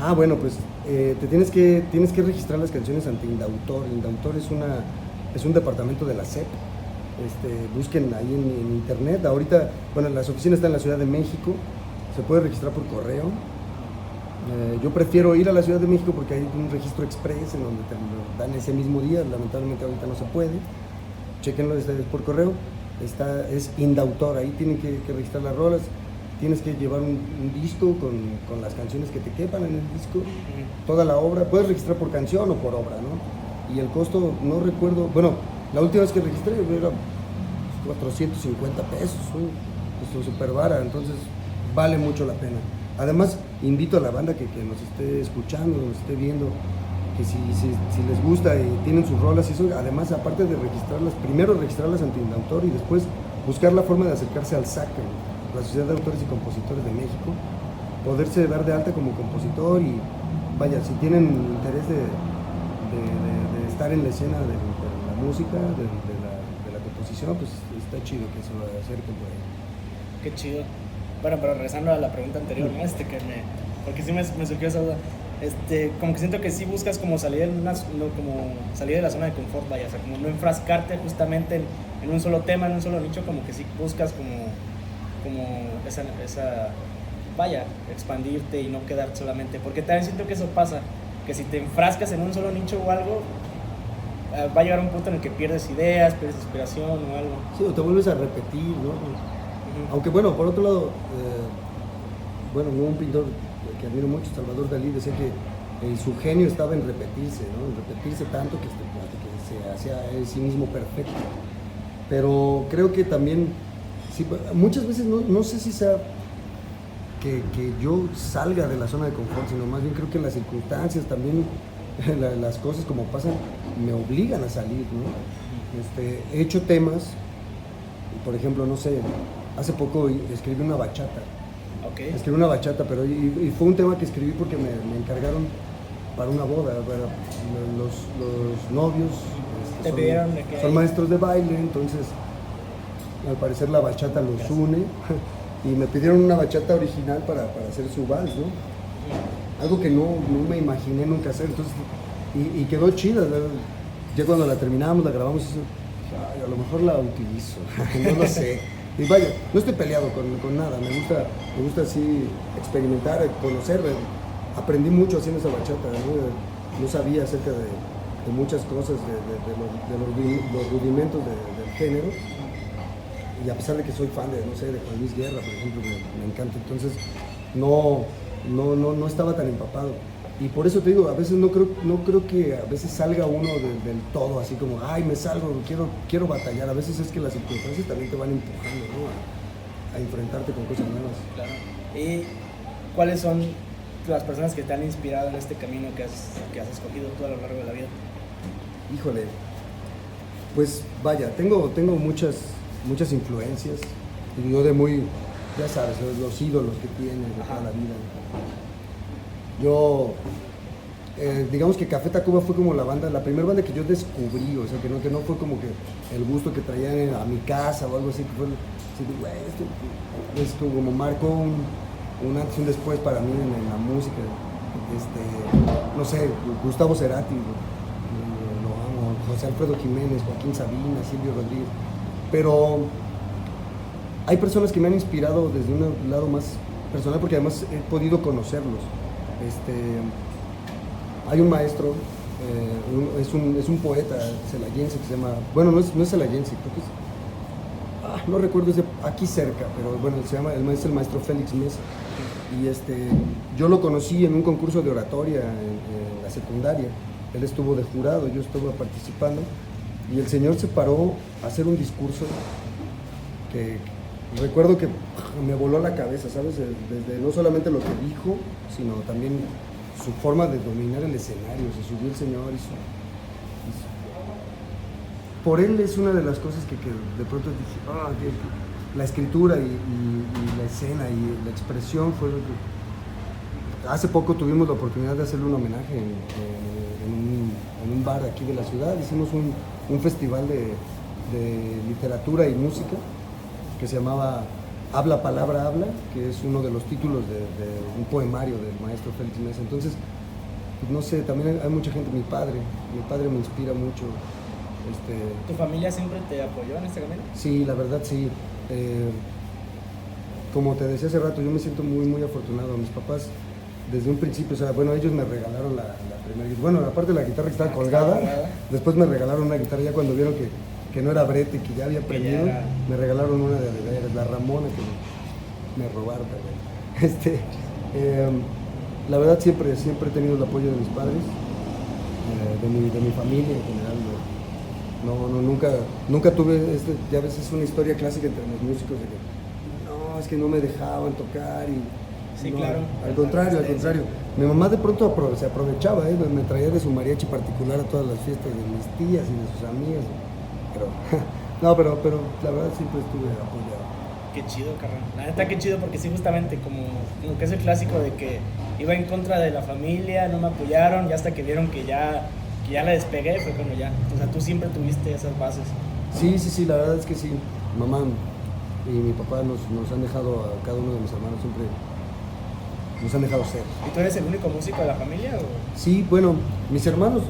Ah, bueno, pues eh, te tienes que, tienes que registrar las canciones ante Indautor. Indautor es, una, es un departamento de la SEP. Este, busquen ahí en, internet. Ahorita, bueno, las oficinas están en la Ciudad de México. Se puede registrar por correo. Eh, yo prefiero ir a la Ciudad de México porque hay un registro express en donde te dan ese mismo día. Lamentablemente ahorita no se puede. Chequenlo desde por correo. Está, es Indautor, ahí tienen que registrar las rolas. Tienes que llevar un, un disco con, con las canciones que te quepan en el disco toda la obra, puedes registrar por canción o por obra, ¿no? Y el costo, no recuerdo, bueno, la última vez que registré era 450 pesos, ¿no? Pues, súper vara, entonces vale mucho la pena. Además, invito a la banda que, que nos esté escuchando, nos esté viendo, que si, si, si les gusta y tienen sus rolas y eso, además, aparte de registrarlas, primero registrarlas ante el autor y después buscar la forma de acercarse al SAC, la Sociedad de Autores y Compositores de México, poderse dar de alta como compositor y vaya, si tienen interés de, estar en la escena de, la música, de, la, composición, pues está chido que se lo acerquen por ahí. Qué chido. Bueno, pero regresando a la pregunta anterior, ¿no? Este, que me, porque sí me, surgió esa duda. Este, como que siento que sí buscas como salir, en una, como salir de la zona de confort, vaya, o sea, como no enfrascarte justamente en, en un solo tema, en un solo nicho, como que sí buscas como, como esa, esa, vaya, expandirte y no quedar solamente, porque también siento que eso pasa, que si te enfrascas en un solo nicho o algo, eh, va a llegar un punto en el que pierdes ideas, pierdes inspiración o algo. Sí, o te vuelves a repetir, ¿no? Aunque bueno, por otro lado, eh, bueno, hubo un pintor que admiro mucho, Salvador Dalí, decía que eh, su genio estaba en repetirse, ¿no? En repetirse tanto que, este, que se hacía él sí mismo perfecto. Pero creo que también, sí, muchas veces no, no sé si sea que, que yo salga de la zona de confort, sino más bien creo que las circunstancias también, <laughs> la- las cosas como pasan, me obligan a salir, ¿no? Este, he hecho temas, por ejemplo, no sé, hace poco escribí una bachata, escribí una bachata, pero y, y fue un tema que escribí porque me, me encargaron para una boda, para los, los novios este, son maestros de baile, entonces al parecer la bachata los une y me pidieron una bachata original para, para hacer su vals, ¿no? Algo que no, no me imaginé nunca hacer, entonces, y, y quedó chida, ya cuando la terminamos, la grabamos, y eso, "Ay, a lo mejor la utilizo, <laughs> no lo sé. Y vaya, no estoy peleado con, con nada, me gusta, me gusta así experimentar, conocer, aprendí mucho haciendo esa bachata, no, No sabía acerca de, de muchas cosas, de, de- de los, rudimentos de- del género, y a pesar de que soy fan de, no sé, de Juan Luis Guerra, por ejemplo, me, me encanta, entonces no, no, no, no estaba tan empapado. Y por eso te digo, a veces no creo, no creo que a veces salga uno de- del todo, así como, ay, me salgo, quiero, quiero batallar. A veces es que las circunstancias también te van empujando ¿no? a, a enfrentarte con cosas nuevas. Claro. ¿Y cuáles son las personas que te han inspirado en este camino que has, que has escogido tú a lo largo de la vida? Híjole, pues vaya, tengo, tengo muchas, muchas influencias. Y yo de muy, ya sabes, los, los ídolos que tienen de toda la vida. Yo, eh, digamos que Café Tacuba fue como la banda, la primera banda que yo descubrí, o sea, que no, que no fue como que el gusto que traían a mi casa o algo así, que fue, así de, "Güey, esto, esto como marcó un, un antes y un después para mí en, la música. Este, no sé, Gustavo Cerati, lo amo, José Alfredo Jiménez, Joaquín Sabina, Silvio Rodríguez, pero hay personas que me han inspirado desde un lado más personal porque además he podido conocerlos. Este, hay un maestro, eh, es, un, es un poeta celayense que se llama, bueno, no es, no es celayense, es, ah, no recuerdo, es aquí cerca, pero bueno, se llama, el maestro, el maestro Félix Mesa. Y este, yo lo conocí en un concurso de oratoria en, la secundaria. Él estuvo de jurado, yo estuve participando. Y el señor se paró a hacer un discurso que recuerdo que me voló la cabeza, ¿sabes? Desde no solamente lo que dijo, sino también su forma de dominar el escenario. Se subió el señor y su, por él es una de las cosas que, de pronto dije, ah, la escritura y, la escena y la expresión fue lo que... Hace poco tuvimos la oportunidad de hacerle un homenaje en, un, bar aquí de la ciudad. Hicimos un, festival de, literatura y música que se llamaba Habla, Palabra, Habla, que es uno de los títulos de, un poemario del maestro Félix Mesa. Entonces, pues, no sé, también hay mucha gente, mi padre, mi padre me inspira mucho. Este, ¿Tu familia siempre te apoyó en este camino? Sí, la verdad sí. Eh, como te decía hace rato, yo me siento muy, muy afortunado. Mis papás, desde un principio, o sea, bueno, ellos me regalaron la, primera guitarra. Bueno, aparte de la guitarra que estaba colgada, después me regalaron una guitarra ya cuando vieron que, que no era brete, que ya había aprendido, me regalaron una de, de, la Ramona que me, robaron <laughs> Este, em, la verdad siempre, siempre he tenido el apoyo de mis padres, eh, de, mi, de mi familia en general. No, no, nunca, nunca tuve, este, ya ves, es una historia clásica entre los músicos de que, no, es que no me dejaban tocar y... Sí, claro. Al contrario, al contrario. Mi mamá de pronto se aprovechaba, ¿eh? me traía de su mariachi particular a todas las fiestas de mis tías y de sus amigas. Pero, <laughs> no, pero, pero la verdad siempre estuve apoyado. Qué chido, carnal. La neta, qué chido, porque sí, justamente, como, como que es el clásico de que iba en contra de la familia, no me apoyaron, y hasta que vieron que ya ya la despegué, fue cuando ya. O sea, tú siempre tuviste esas bases. Sí, sí, sí, la verdad es que sí. Mamá y mi papá nos, nos han dejado, a cada uno de mis hermanos siempre nos han dejado ser. ¿Y tú eres el único músico de la familia? O? Sí, bueno, mis hermanos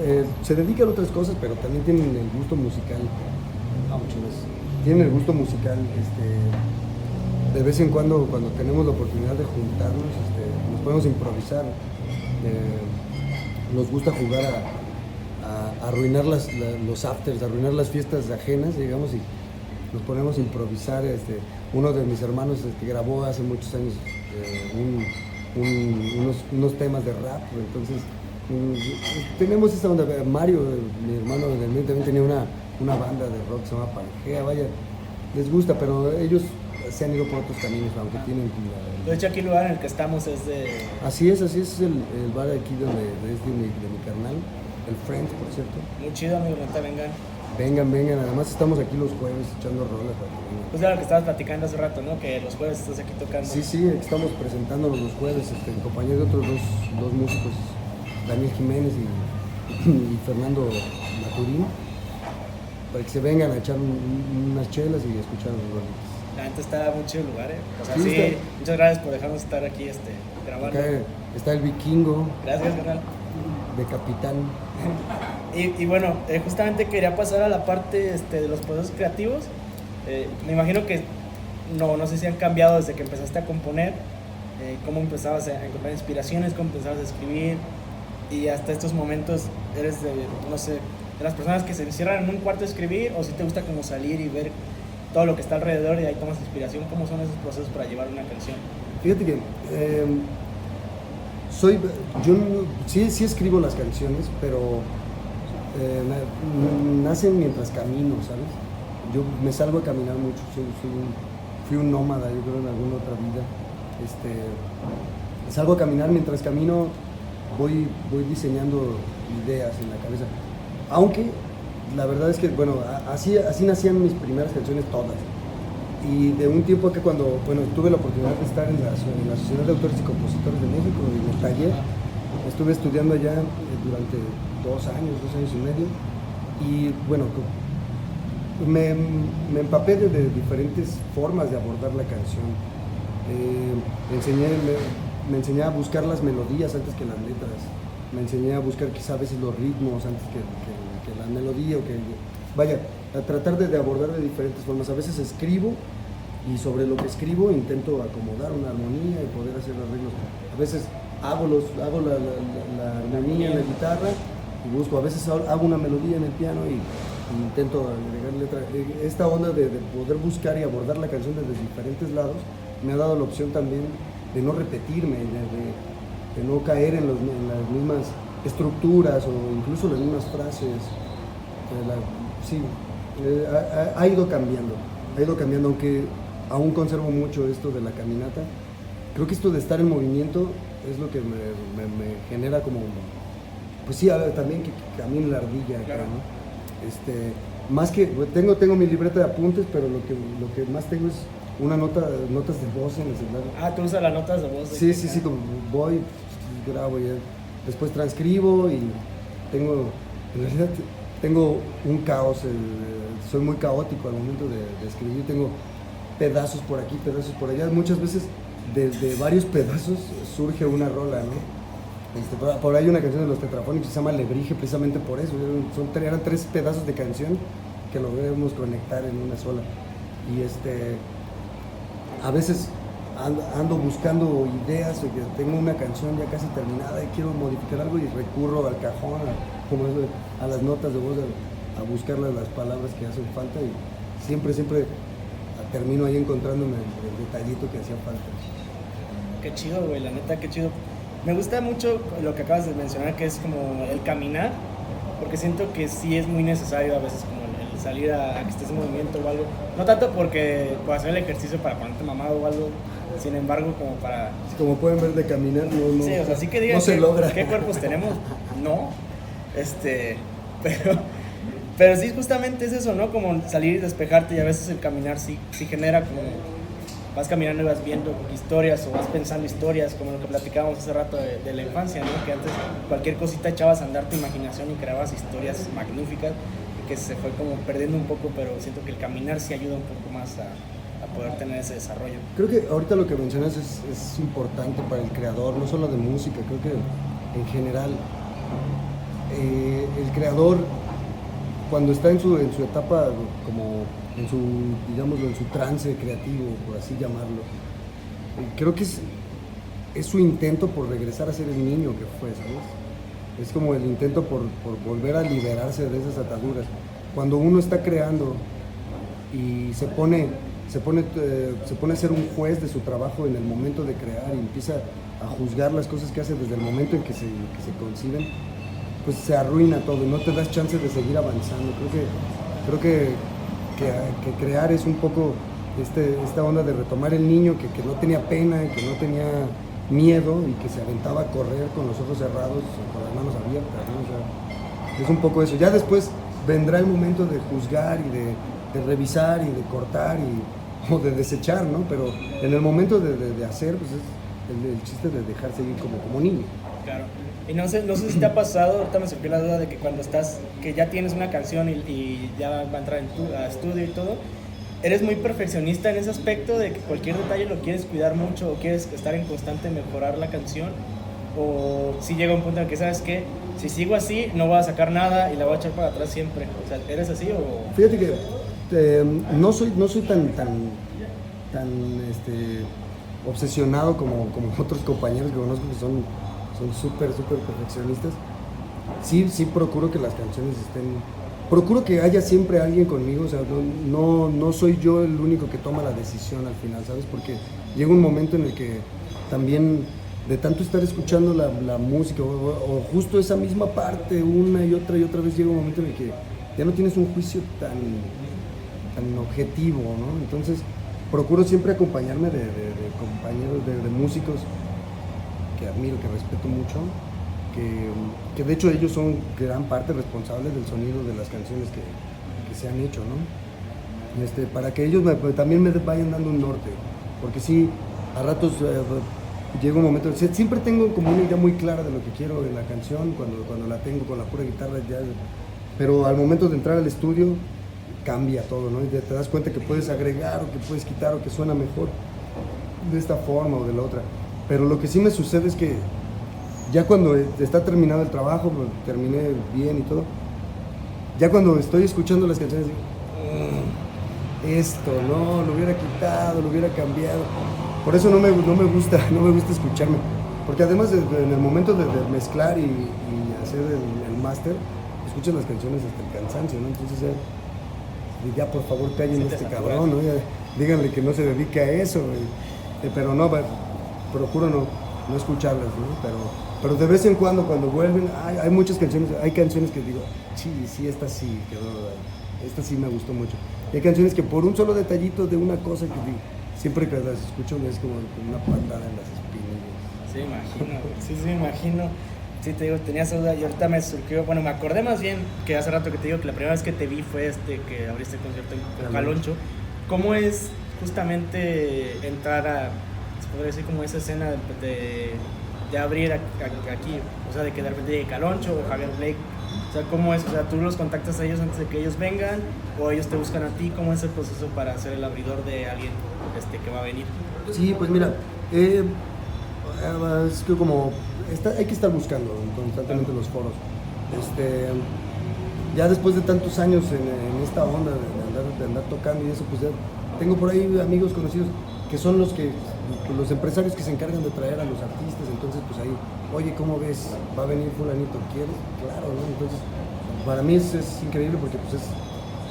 eh, se dedican a otras cosas, pero también tienen el gusto musical. Ah, mucho más. Tienen el gusto musical. Este, de vez en cuando, cuando tenemos la oportunidad de juntarnos, este, nos podemos improvisar. Eh, nos gusta jugar a, arruinar las, los afters, arruinar las fiestas ajenas, digamos, y nos ponemos a improvisar. Este, uno de mis hermanos este, grabó hace muchos años eh, unos, temas de rap, entonces tenemos esta onda. Mario, mi hermano también tenía una, una banda de rock, se llama Pangea, vaya, les gusta, pero ellos se han ido por otros caminos, aunque tienen... de hecho, aquí el lugar en el que estamos es de... Así es, así es el, el bar aquí donde es de mi, de mi carnal el Friend, por cierto. Muy chido, amigo, neta, vengan. Vengan, vengan, además estamos aquí los jueves echando rolas. Pues de lo que estabas platicando hace rato, ¿no? Que los jueves estás aquí tocando. Sí, sí, estamos presentándonos los jueves este, en compañía de otros dos, dos músicos, Daniel Jiménez y, <coughs> y, Fernando Maturín, para que se vengan a echar unas chelas y escuchar los rolitas. La gente está muy chido el lugar, ¿eh? O sea, sí, muchas gracias por dejarnos estar aquí este, grabando. Acá está el vikingo. Gracias, carnal de capitán. <laughs> y, bueno, eh, justamente quería pasar a la parte este, de los procesos creativos. Eh, me imagino que no, no sé si han cambiado desde que empezaste a componer, eh, cómo empezabas a encontrar inspiraciones, cómo empezabas a escribir y hasta estos momentos eres de, no sé, de las personas que se encierran en un cuarto a escribir o si te gusta como salir y ver todo lo que está alrededor y ahí tomas inspiración, ¿cómo son esos procesos para llevar una canción? Fíjate que soy, yo sí, escribo las canciones, pero eh, nacen mientras camino, ¿sabes? Yo me salgo a caminar mucho, fui un nómada, yo creo, en alguna otra vida. Este, salgo a caminar mientras camino, voy, voy diseñando ideas en la cabeza. Aunque la verdad es que, bueno, así, así nacían mis primeras canciones todas. Y de un tiempo acá cuando, bueno, tuve la oportunidad de estar en la, Asociación de Autores y Compositores de México, en el taller, estuve estudiando allá eh, durante dos años, dos años y medio, y bueno, me, me empapé de, diferentes formas de abordar la canción. Eh, me, enseñé, me, enseñé a buscar las melodías antes que las letras, me enseñé a buscar quizá a veces los ritmos antes que, que la melodía, o que, vaya, a tratar de, abordar de diferentes formas. A veces escribo y sobre lo que escribo intento acomodar una armonía y poder hacer arreglos. A veces hago, los, hago la, armonía en la guitarra y busco, a veces hago una melodía en el piano y, intento agregar letra. Eh, esta onda de, poder buscar y abordar la canción desde diferentes lados me ha dado la opción también de no repetirme, de, no caer en, las mismas estructuras o incluso las mismas frases. sí, eh, ha, ido cambiando, ha ido cambiando, aunque aún conservo mucho esto de la caminata. Creo que esto de estar en movimiento es lo que me, genera como, pues sí, también que camine la ardilla Este, más que, tengo, tengo mi libreta de apuntes, pero lo que, lo que más tengo es una nota, notas de voz en el celular. Ah, ¿tú usas las notas de voz? sí, sí, sí, como voy, grabo y después transcribo y tengo, en realidad tengo un caos, eh, soy muy caótico al momento de, escribir, tengo pedazos por aquí, pedazos por allá, muchas veces de, varios pedazos surge una rola, ¿no? Este, por, ahí hay una canción de los tetrafónicos que se llama Lebrige, precisamente por eso, son, eran tres pedazos de canción que logramos conectar en una sola. Y este, a veces ando, buscando ideas, que tengo una canción ya casi terminada y quiero modificar algo y recurro al cajón, a, como a las notas de voz, a, buscarle las palabras que hacen falta y siempre, siempre termino ahí encontrándome el, detallito que hacía falta. Qué chido, güey, la neta, qué chido. Me gusta mucho lo que acabas de mencionar, que es como el caminar, porque siento que sí es muy necesario a veces como salir a, que estés en movimiento o algo. No tanto porque puedas hacer el ejercicio para ponerte mamado o algo, sin embargo, como para. Como pueden ver de caminar, no, no, sí, o sea, sí que digan se logra. qué cuerpos tenemos. No. Este. <laughs> Pero. Pero sí, justamente es eso, ¿no? Como salir y despejarte y a veces el caminar sí, sí genera como vas caminando y vas viendo historias o vas pensando historias, como lo que platicábamos hace rato de, la infancia, ¿no? Que antes cualquier cosita echabas a andar tu imaginación y creabas historias magníficas que se fue como perdiendo un poco, pero siento que el caminar sí ayuda un poco más a, poder tener ese desarrollo. Creo que ahorita lo que mencionas es, es, importante para el creador, no solo de música, creo que en general eh, el creador cuando está en su, en su etapa como en su, digámoslo, en su trance creativo, por así llamarlo, eh, creo que es, su intento por regresar a ser el niño que fue, ¿sabes? es como el intento por, volver a liberarse de esas ataduras. Cuando uno está creando y se pone, se, pone, eh, se pone a ser un juez de su trabajo en el momento de crear y empieza a juzgar las cosas que hace desde el momento en que se, conciben, pues se arruina todo y no te das chance de seguir avanzando. Creo que, creo que, que, crear es un poco este, esta onda de retomar el niño que, que no tenía pena y que no tenía miedo y que se aventaba a correr con los ojos cerrados, con las manos abiertas. es un poco eso. Ya después vendrá el momento de juzgar y de, revisar y de cortar y, o de desechar, ¿no? Pero en el momento de, hacer, pues es el, chiste de dejarse ir como, como niño. Claro. Y no sé, no sé si te ha pasado, ahorita me surgió la duda de que cuando estás, que ya tienes una canción y, ya va a entrar en a estudio y todo, eres muy perfeccionista en ese aspecto de que cualquier detalle lo quieres cuidar mucho o quieres estar en constante mejorar la canción o si llega un punto en que sabes que si sigo así no voy a sacar nada y la voy a echar para atrás siempre o sea eres así o fíjate que eh, no soy no soy tan tan tan este obsesionado como, como <laughs> otros compañeros que conozco que son son súper súper perfeccionistas sí sí procuro que las canciones estén procuro que haya siempre alguien conmigo, o sea, no, no, soy yo el único que toma la decisión al final, ¿sabes? Porque llega un momento en el que también de tanto estar escuchando la, música o, justo esa misma parte una y otra y otra vez llega un momento en el que ya no tienes un juicio tan, tan objetivo, ¿no? Entonces procuro siempre acompañarme de, compañeros, de músicos que admiro, que respeto mucho que, de hecho ellos son gran parte responsables del sonido de las canciones que, se han hecho, ¿no? Este, para que ellos pues, también me vayan dando un norte, porque sí, a ratos eh, llega un momento, siempre tengo como una idea muy clara de lo que quiero en la canción, cuando, cuando la tengo con la pura guitarra ya, pero al momento de entrar al estudio cambia todo, ¿no? Y te das cuenta que puedes agregar o que puedes quitar o que suena mejor de esta forma o de la otra. Pero lo que sí me sucede es que ya cuando está terminado el trabajo, pues, terminé bien y todo, ya cuando estoy escuchando las canciones, digo, mm, esto, no, lo hubiera quitado, lo hubiera cambiado. Por eso no me, no me gusta, <laughs> no me gusta escucharme. Porque además en el momento de, mezclar y, hacer el, máster, escuchan las canciones hasta el cansancio, ¿no? Entonces ya, por favor callen este cabrón, ¿no? díganle que no se dedique a eso, eh, pero no, procuro no, no escucharlas, ¿no? Pero, pero de vez en cuando, cuando vuelven, hay, hay muchas canciones, hay canciones que digo, sí, sí, esta sí quedó, esta sí me gustó mucho. Y hay canciones que por un solo detallito de una cosa que digo, siempre que las escucho es como, como una patada en las espinillas. Sí, imagino, sí, sí, me imagino. Sí, te digo, tenía esa duda y ahorita me surgió, bueno, me acordé más bien que hace rato que te digo que la primera vez que te vi fue este, que abriste el concierto en Caloncho. ¿Cómo es justamente entrar a, podría decir, como esa escena de, de, abrir aquí? O sea, de que de repente llegue Caloncho o Javier Blake. O sea, ¿cómo es? O sea, ¿tú los contactas a ellos antes de que ellos vengan o ellos te buscan a ti? ¿Cómo es el proceso para ser el abridor de alguien este, que va a venir? Sí, pues mira, eh, es que como hay que estar buscando constantemente los foros. Este, ya después de tantos años en, esta onda de andar, tocando y eso, pues ya tengo por ahí amigos conocidos que son los que los empresarios que se encargan de traer a los artistas, entonces pues ahí, oye, ¿cómo ves? ¿Va a venir fulanito? ¿Quieres? Claro, ¿no? Entonces, para mí es, es increíble porque pues es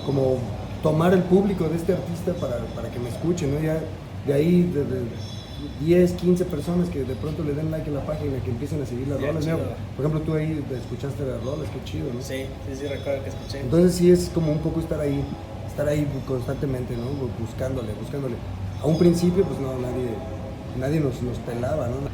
como tomar el público de este artista para, para que me escuchen, ¿no? Ya de ahí, de, 10, 15 personas que de pronto le den like a la página, que empiecen a seguir las rolas. Por ejemplo, tú ahí escuchaste las rolas, qué chido, ¿no? Sí, sí, sí, recuerdo que escuché. Entonces sí es como un poco estar ahí, estar ahí constantemente, ¿no? Buscándole, buscándole. A un principio, pues no, nadie, nadie nos, nos pelaba, ¿no?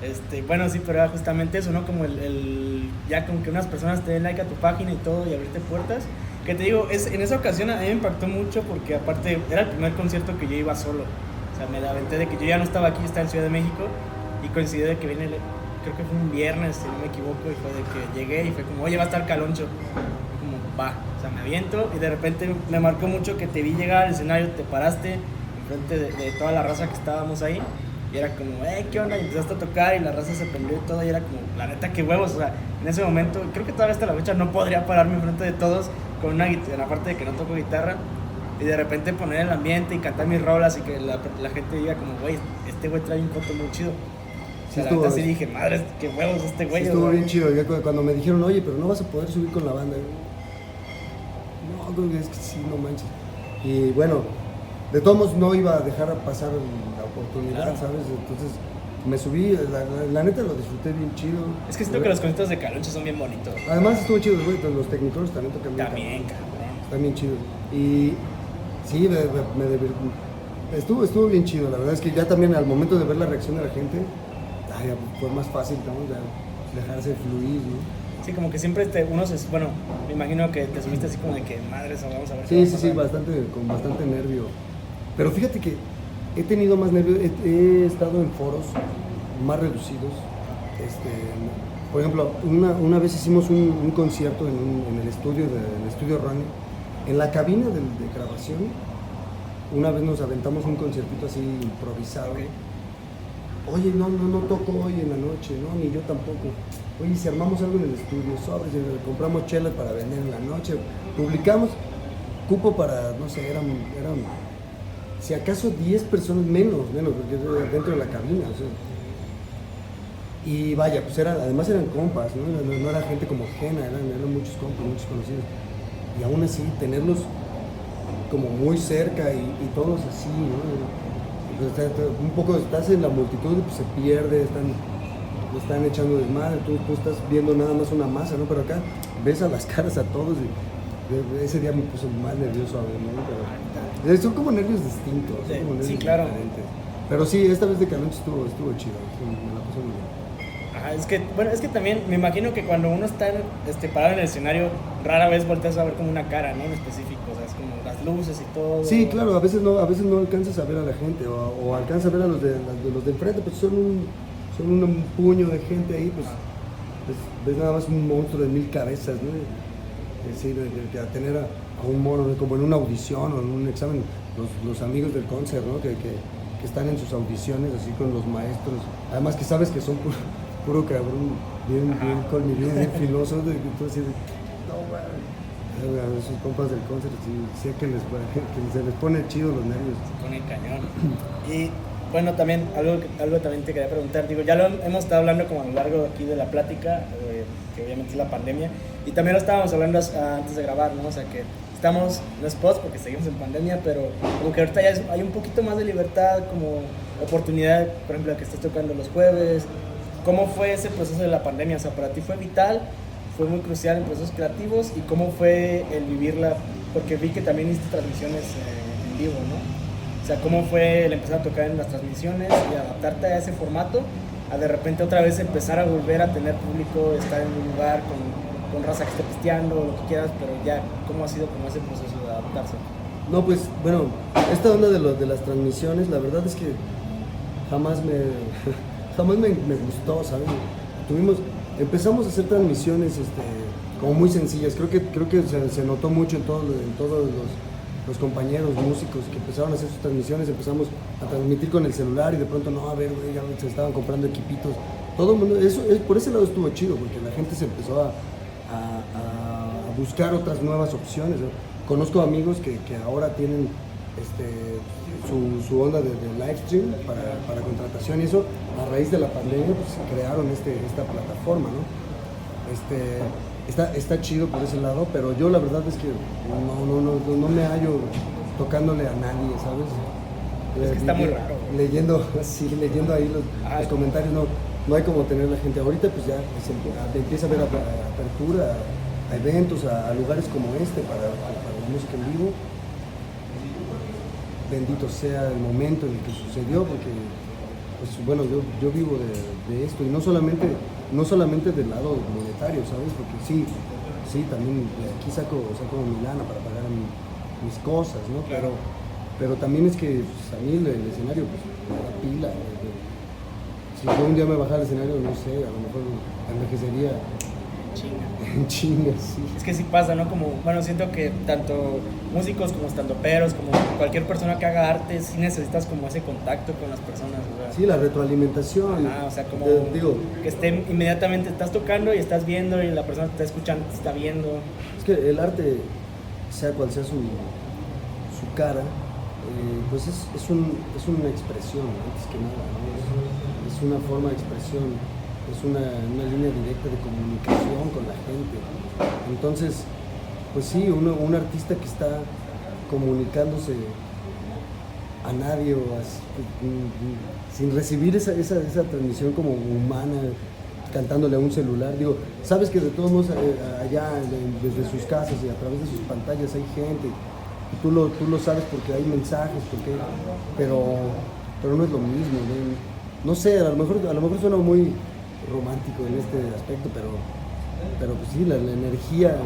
Este, bueno, sí, pero era justamente eso, ¿no? Como el, el, ya como que unas personas te den like a tu página y todo y abrirte puertas. Que te digo, es, en esa ocasión a mí me impactó mucho porque aparte era el primer concierto que yo iba solo. O sea, me aventé de que yo ya no estaba aquí, estaba en Ciudad de México y coincidió de que viene, creo que fue un viernes, si no me equivoco, y fue de que llegué y fue como, oye, va a estar Caloncho. Y como, va, o sea, me aviento y de repente me marcó mucho que te vi llegar al escenario, te paraste enfrente de, de toda la raza que estábamos ahí y era como, eh, ¿qué onda? Y empezaste a tocar y la raza se prendió y todo y era como, la neta, qué huevos, o sea, en ese momento, creo que todavía hasta la fecha no podría pararme enfrente de todos con una guitarra, aparte de que no toco guitarra, y de repente poner el ambiente y cantar mis rolas y que la, la gente diga como, güey, este güey trae un coto muy chido. Sí, estuvo, así dije, madre, qué huevos este güey. Sí, estuvo bien chido. cuando me dijeron, oye, pero no vas a poder subir con la banda. No, es que sí, no manches. Y bueno, de todos modos no iba a dejar pasar la oportunidad, ¿sabes? Entonces me subí, la, neta lo disfruté bien chido. Es que siento que los conciertos de Caloncho son bien bonitos. Además estuvo chido, güey, los técnicos también tocan bien. También, cabrón. Están bien chidos. Y Sí, me, estuvo, estuvo bien chido. La verdad es que ya también al momento de ver la reacción de la gente, fue más fácil dejarse fluir. Sí, como que siempre te, uno se. Bueno, me imagino que te subiste así como de que madres, vamos a ver. Sí, sí, sí, bastante, con bastante nervio. Pero fíjate que he tenido más nervio, he, estado en foros más reducidos. Este, por ejemplo, una, una vez hicimos un, concierto en, en, el estudio de, el estudio Running en la cabina de, grabación, una vez nos aventamos un conciertito así improvisado. Oye, no, no, no toco hoy en la noche, no, ni yo tampoco. Oye, si armamos algo en el estudio, sobres, compramos chelas para vender en la noche, publicamos, cupo para, no sé, eran, eran si acaso 10 personas menos, menos, porque dentro de la cabina. Y vaya, pues eran, además eran compas, ¿no? No, era gente como ajena, eran, eran muchos compas, muchos conocidos y aún así tenerlos como muy cerca y, todos así, ¿no? Pues, un poco estás en la multitud pues se pierde, están, están echando desmadre, tú, tú estás viendo nada más una masa, ¿no? Pero acá ves a las <laughs> caras a todos y ese día me puso más nervioso a son como nervios distintos, sí, como nervios sí, claro. diferentes. Pero sí, esta vez de Caloncho estuvo, estuvo chido, me la pasé muy bien es que, bueno, es que también me imagino que cuando uno está este, parado en el escenario, rara vez volteas a ver como una cara, ¿no? En específico, o sea, es como las luces y todo. Sí, claro, a veces no, a veces no alcanzas a ver a la gente, o, alcanzas a ver a los de, los de enfrente, pues son un, son un puño de gente ahí, pues, pues ves nada más un monstruo de mil cabezas, ¿no? Es decir, que a tener a, un mono, como en una audición o en un examen, los, los amigos del concert, ¿no? Que, que, que, están en sus audiciones así con los maestros, además que sabes que son puro cabrón, bien, bien colmilludo, bien <laughs> filoso, de de, no, güey. A sus compas del concert, sí, sé que, les, que se les pone chido los nervios. Se pone cañón. Y bueno, también, algo, algo también te quería preguntar, digo, ya lo hemos estado hablando como a lo largo aquí de la plática, eh, que obviamente es la pandemia, y también lo estábamos hablando antes de grabar, ¿no? O sea, que estamos, no es post porque seguimos en pandemia, pero como que ahorita ya hay un poquito más de libertad, como oportunidad, por ejemplo, que estás tocando los jueves. ¿Cómo fue ese proceso de la pandemia? O sea, para ti fue vital, fue muy crucial en procesos creativos y cómo fue el vivirla, porque vi que también hiciste transmisiones eh, en vivo, ¿no? O sea, ¿cómo fue el empezar a tocar en las transmisiones y adaptarte a ese formato? A de repente otra vez empezar a volver a tener público, estar en un lugar con, con raza que esté pisteando, lo que quieras, pero ya, ¿cómo ha sido como ese proceso de adaptarse? No, pues bueno, esta onda de, lo, de las transmisiones, la verdad es que jamás me, <laughs> jamás me, me gustó, ¿sabes? Tuvimos, empezamos a hacer transmisiones este, como muy sencillas, creo que, creo que se, notó mucho en, todo, en todos los los compañeros músicos que empezaron a hacer sus transmisiones, empezamos a transmitir con el celular y de pronto, no, a ver, ya se estaban comprando equipitos. Todo el mundo, eso, por ese lado estuvo chido, porque la gente se empezó a, a, buscar otras nuevas opciones. Conozco amigos que, que ahora tienen este, su, su, onda de, live stream para, para, contratación y eso, a raíz de la pandemia, pues crearon este, esta plataforma, ¿no? Este, está, está chido por ese lado, pero yo la verdad es que no, no, no, no me hallo tocándole a nadie, ¿sabes? Es que está muy raro. Leyendo, <laughs> sí, leyendo ahí los, los, comentarios, no, no hay como tener la gente. Ahorita pues ya se empieza a ver apertura a eventos, a, lugares como este para, para, la música en vivo. Bendito sea el momento en el que sucedió, porque pues bueno, yo, yo vivo de, de esto y no solamente no solamente del lado monetario, ¿sabes? Porque sí, sí, también pues, aquí saco, saco mi lana para pagar mis cosas, ¿no? Pero, pero también es que pues, a mí el, escenario, pues, da pila. Si yo un día me bajara al escenario, no sé, a lo mejor envejecería chinga. <laughs> chinga, sí. Es que sí pasa, ¿no? Como, bueno, siento que tanto músicos como estandoperos, como cualquier persona que haga arte, sí necesitas como ese contacto con las personas, Sí, la retroalimentación. Ah, o sea, como digo, que esté inmediatamente, estás tocando y estás viendo y la persona te está escuchando, te está viendo. Es que el arte, sea cual sea su, su cara, eh, pues es, es, un, es, una expresión, antes que nada, es, es una forma de expresión es una, una, línea directa de comunicación con la gente. Entonces, pues sí, uno, un artista que está comunicándose a nadie o sin recibir esa, esa, esa, transmisión como humana, cantándole a un celular. Digo, sabes que de todos modos eh, allá desde sus casas y a través de sus pantallas hay gente. Tú lo, tú lo sabes porque hay mensajes, porque, pero, pero no es lo mismo. ¿no? No sé, a lo mejor, a lo mejor suena muy, romántico en este aspecto, pero, pero pues sí, la, energía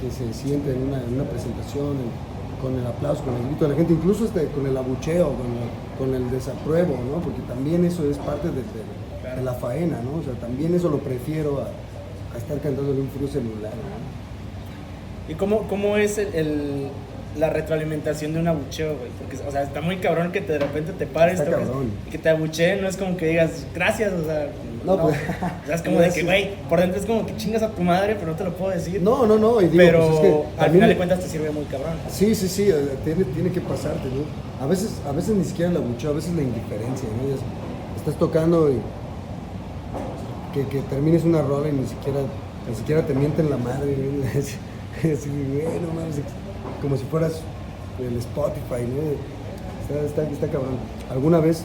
que se siente en una, presentación, con el aplauso, con el grito de la gente, incluso este, con el abucheo, con, el desapruebo, ¿no? Porque también eso es parte de, la faena, ¿no? O sea, también eso lo prefiero a, estar cantando en un frío celular, ¿Y cómo, cómo es el, la retroalimentación de un abucheo, güey? Porque, o sea, está muy cabrón que de repente te pares y que te abucheen, no es como que digas, gracias, o sea, no, pues. O sea, es <laughs> como de que, güey, por dentro es como que chingas a tu madre, pero no te lo puedo decir. No, no, no. Y digo, pero pues es que al final de cuentas te sirve muy cabrón. Sí, sí, sí, eh, tiene, tiene que pasarte, ¿no? A veces, a veces ni siquiera la mucho, a veces la indiferencia, ¿no? estás tocando y que, que, termines una rola y ni siquiera, ni siquiera te mienten la madre, ¿no? <laughs> Así, bueno, mames, como si fueras el Spotify, ¿no? Está, está, está cabrón. Alguna vez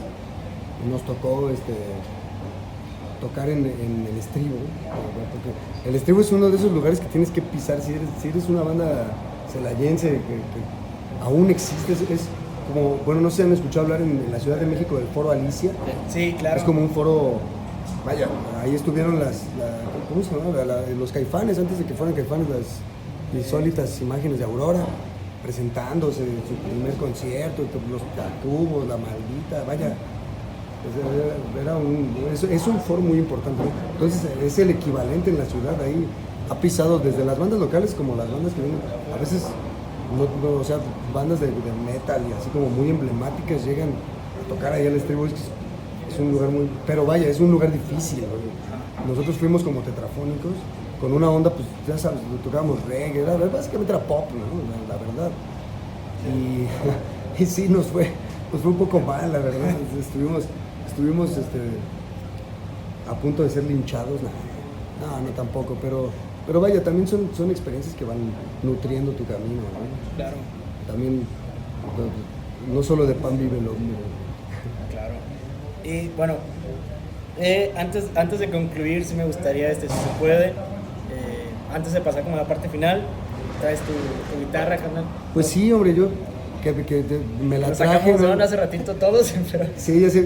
nos tocó este tocar en, el estribo, porque el estribo es uno de esos lugares que tienes que pisar si eres, si eres una banda celayense que, aún existe, es, como, bueno, no sé, han escuchado hablar en, la Ciudad de México del Foro Alicia. Sí, claro. Es como un foro, vaya, ahí estuvieron las, ¿cómo se llama? los caifanes, antes de que fueran caifanes, las insólitas imágenes de Aurora presentándose, su primer concierto, los tacubos, la maldita, vaya, era un, es, un foro muy importante. Entonces es el equivalente en la ciudad ahí. Ha pisado desde las bandas locales como las bandas que vienen, a veces, no, o sea, bandas de, metal y así como muy emblemáticas llegan a tocar ahí al estribo. Es, un lugar muy. Pero vaya, es un lugar difícil. Nosotros fuimos como tetrafónicos con una onda, pues ya sabes, tocábamos reggae, básicamente era pop, la, verdad. Y, <laughs> y sí, nos fue, nos fue un poco mal, la verdad. <laughs> Estuvimos estuvimos este, a punto de ser linchados, no, no, tampoco, pero, Pero vaya, también son, son experiencias que van nutriendo tu camino, ¿no? Claro. También, no, solo de pan vive el hombre. Claro. Y bueno, eh, antes, antes de concluir, sí me gustaría, este, si se puede, eh, antes de pasar como a la parte final, traes tu, tu guitarra, carnal. Pues sí, hombre, yo que, que te- me la Nos traje. sacamos hace ratito todos, <laughs> pero Sí, ya sé,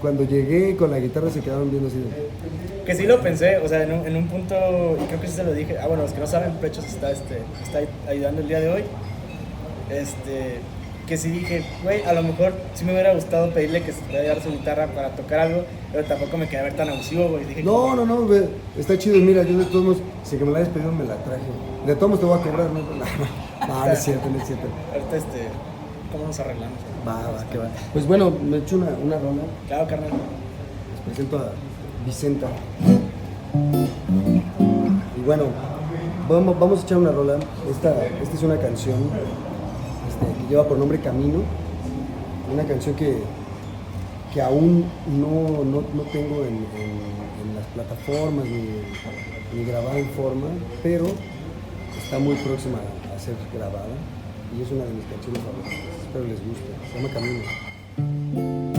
cuando llegué con la guitarra se quedaron viendo así. de- que sí lo pensé, o sea, en un, en un punto, y creo que sí se lo dije, ah, bueno, los que no saben, Pechos está, este, está ayudando el día de hoy, este, que sí dije, güey, a lo mejor sí me hubiera gustado pedirle que se pudiera su guitarra para tocar algo, pero tampoco me quería ver tan abusivo, güey, dije, No, no, no, está chido. Mira, yo de todos modos, si que me la hayas pedido, me la traje. De todos modos te voy a cobrar, ¿no? No, <laughs> no, no es cierto, no es cierto. ahorita, este, ¿cómo nos arreglamos? Va, va, que va. Pues bueno, me echo una, una rola. Claro, carnal. Les presento a Vicenta. Y bueno, vamos, vamos a echar una rola. Esta, esta es una canción lleva por nombre Camino. Una canción que, que aún no, no, no tengo en, en- en las plataformas ni, ni grabada en forma, pero está muy próxima a ser grabada y es una de mis canciones favoritas. Espero les guste. Se llama Camino.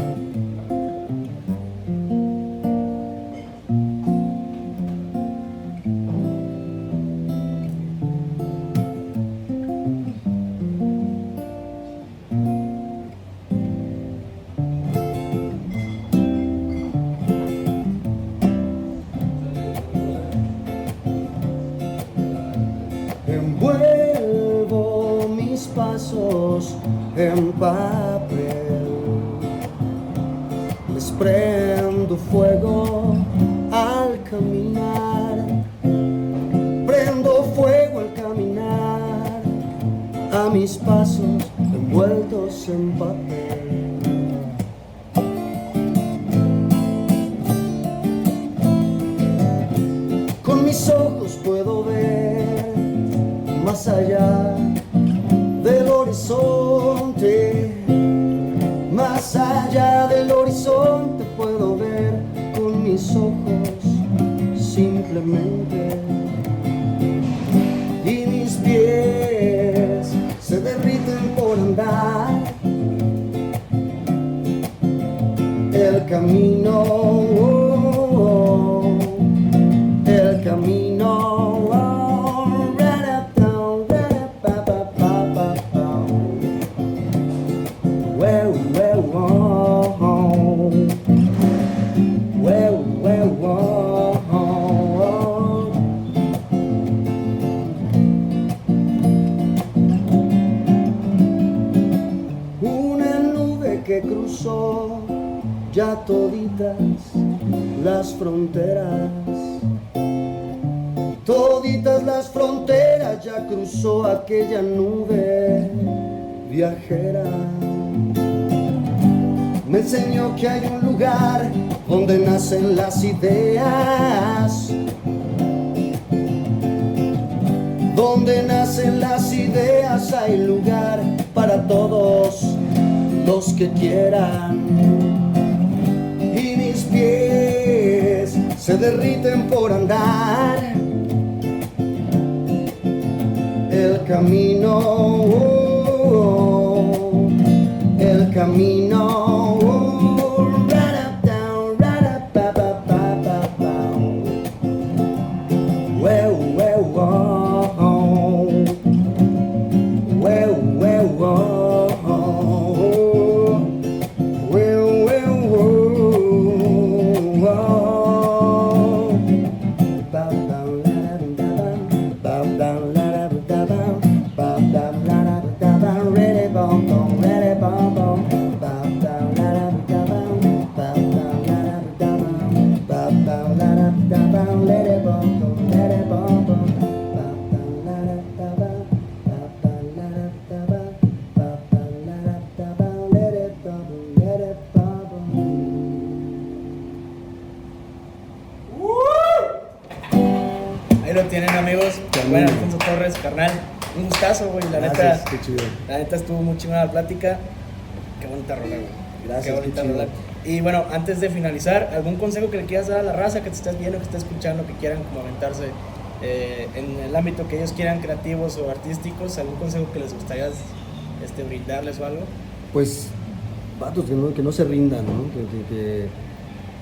Me enseñó que hay un lugar donde nacen las ideas. Donde nacen las ideas hay lugar para todos los que quieran. Y mis pies se derriten por andar el camino, camino. Muy chingada la plática. Qué bonita rola, güey. Gracias, Qué bonita qué chido. rola. Y bueno, antes de finalizar, ¿algún consejo que le quieras dar a la raza que te estás viendo, que estás escuchando, que quieran como aventarse eh, en el ámbito que ellos quieran, creativos o artísticos, ¿algún consejo que les gustaría este, brindarles o algo? Pues, vatos, que no, que no se rindan, ¿no? Que, que,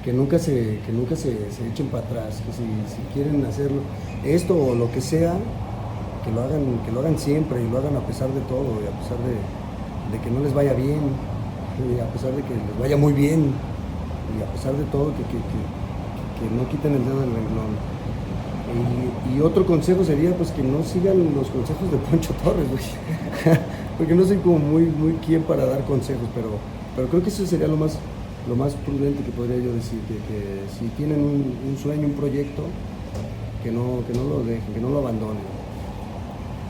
que, nunca, se, que nunca se, se echen para atrás, que si, si, quieren hacerlo, esto o lo que sea, que lo hagan, que lo hagan siempre y lo hagan a pesar de todo y a pesar de, de que no les vaya bien, a pesar de que les vaya muy bien y a pesar de todo, que, que, que no quiten el dedo del renglón. Y, otro consejo sería pues que no sigan los consejos de Poncho Torres, <laughs> porque no soy como muy, muy quien para dar consejos, pero, pero creo que eso sería lo más, lo más prudente que podría yo decir, que, que si tienen un, un, sueño, un proyecto, que no, que no lo dejen, que no lo abandonen.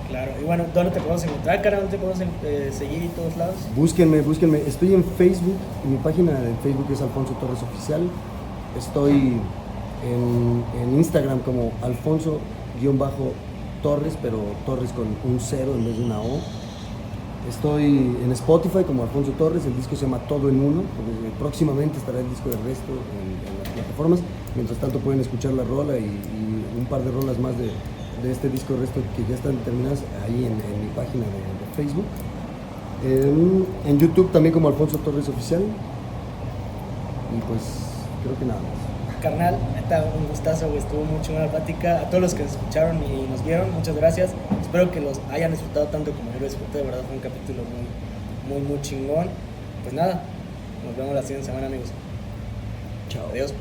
Claro, y bueno, ¿dónde te podemos encontrar, cara? ¿Dónde te podemos eh, seguir en todos lados? Búsquenme, búsquenme. Estoy en Facebook, mi página de Facebook es Alfonso Torres Oficial. Estoy en, Instagram como Alfonso-Torres, pero Torres con un cero en vez de una O. Estoy en Spotify como Alfonso Torres, el disco se llama Todo en Uno, próximamente estará el disco de resto en, las plataformas. Mientras tanto pueden escuchar la rola y un par de rolas más de, de este disco resto que ya están terminadas ahí en, mi página de, Facebook. En, YouTube también como Alfonso Torres Oficial. Y pues creo que nada más. Carnal, neta, un gustazo. Estuvo mucho buena plática. A todos los que nos escucharon y nos vieron, muchas gracias. Espero que los hayan disfrutado tanto como yo lo disfruté. De verdad, fue un capítulo muy, muy, muy chingón. Pues nada, nos vemos la siguiente semana, amigos. Chao. Adiós.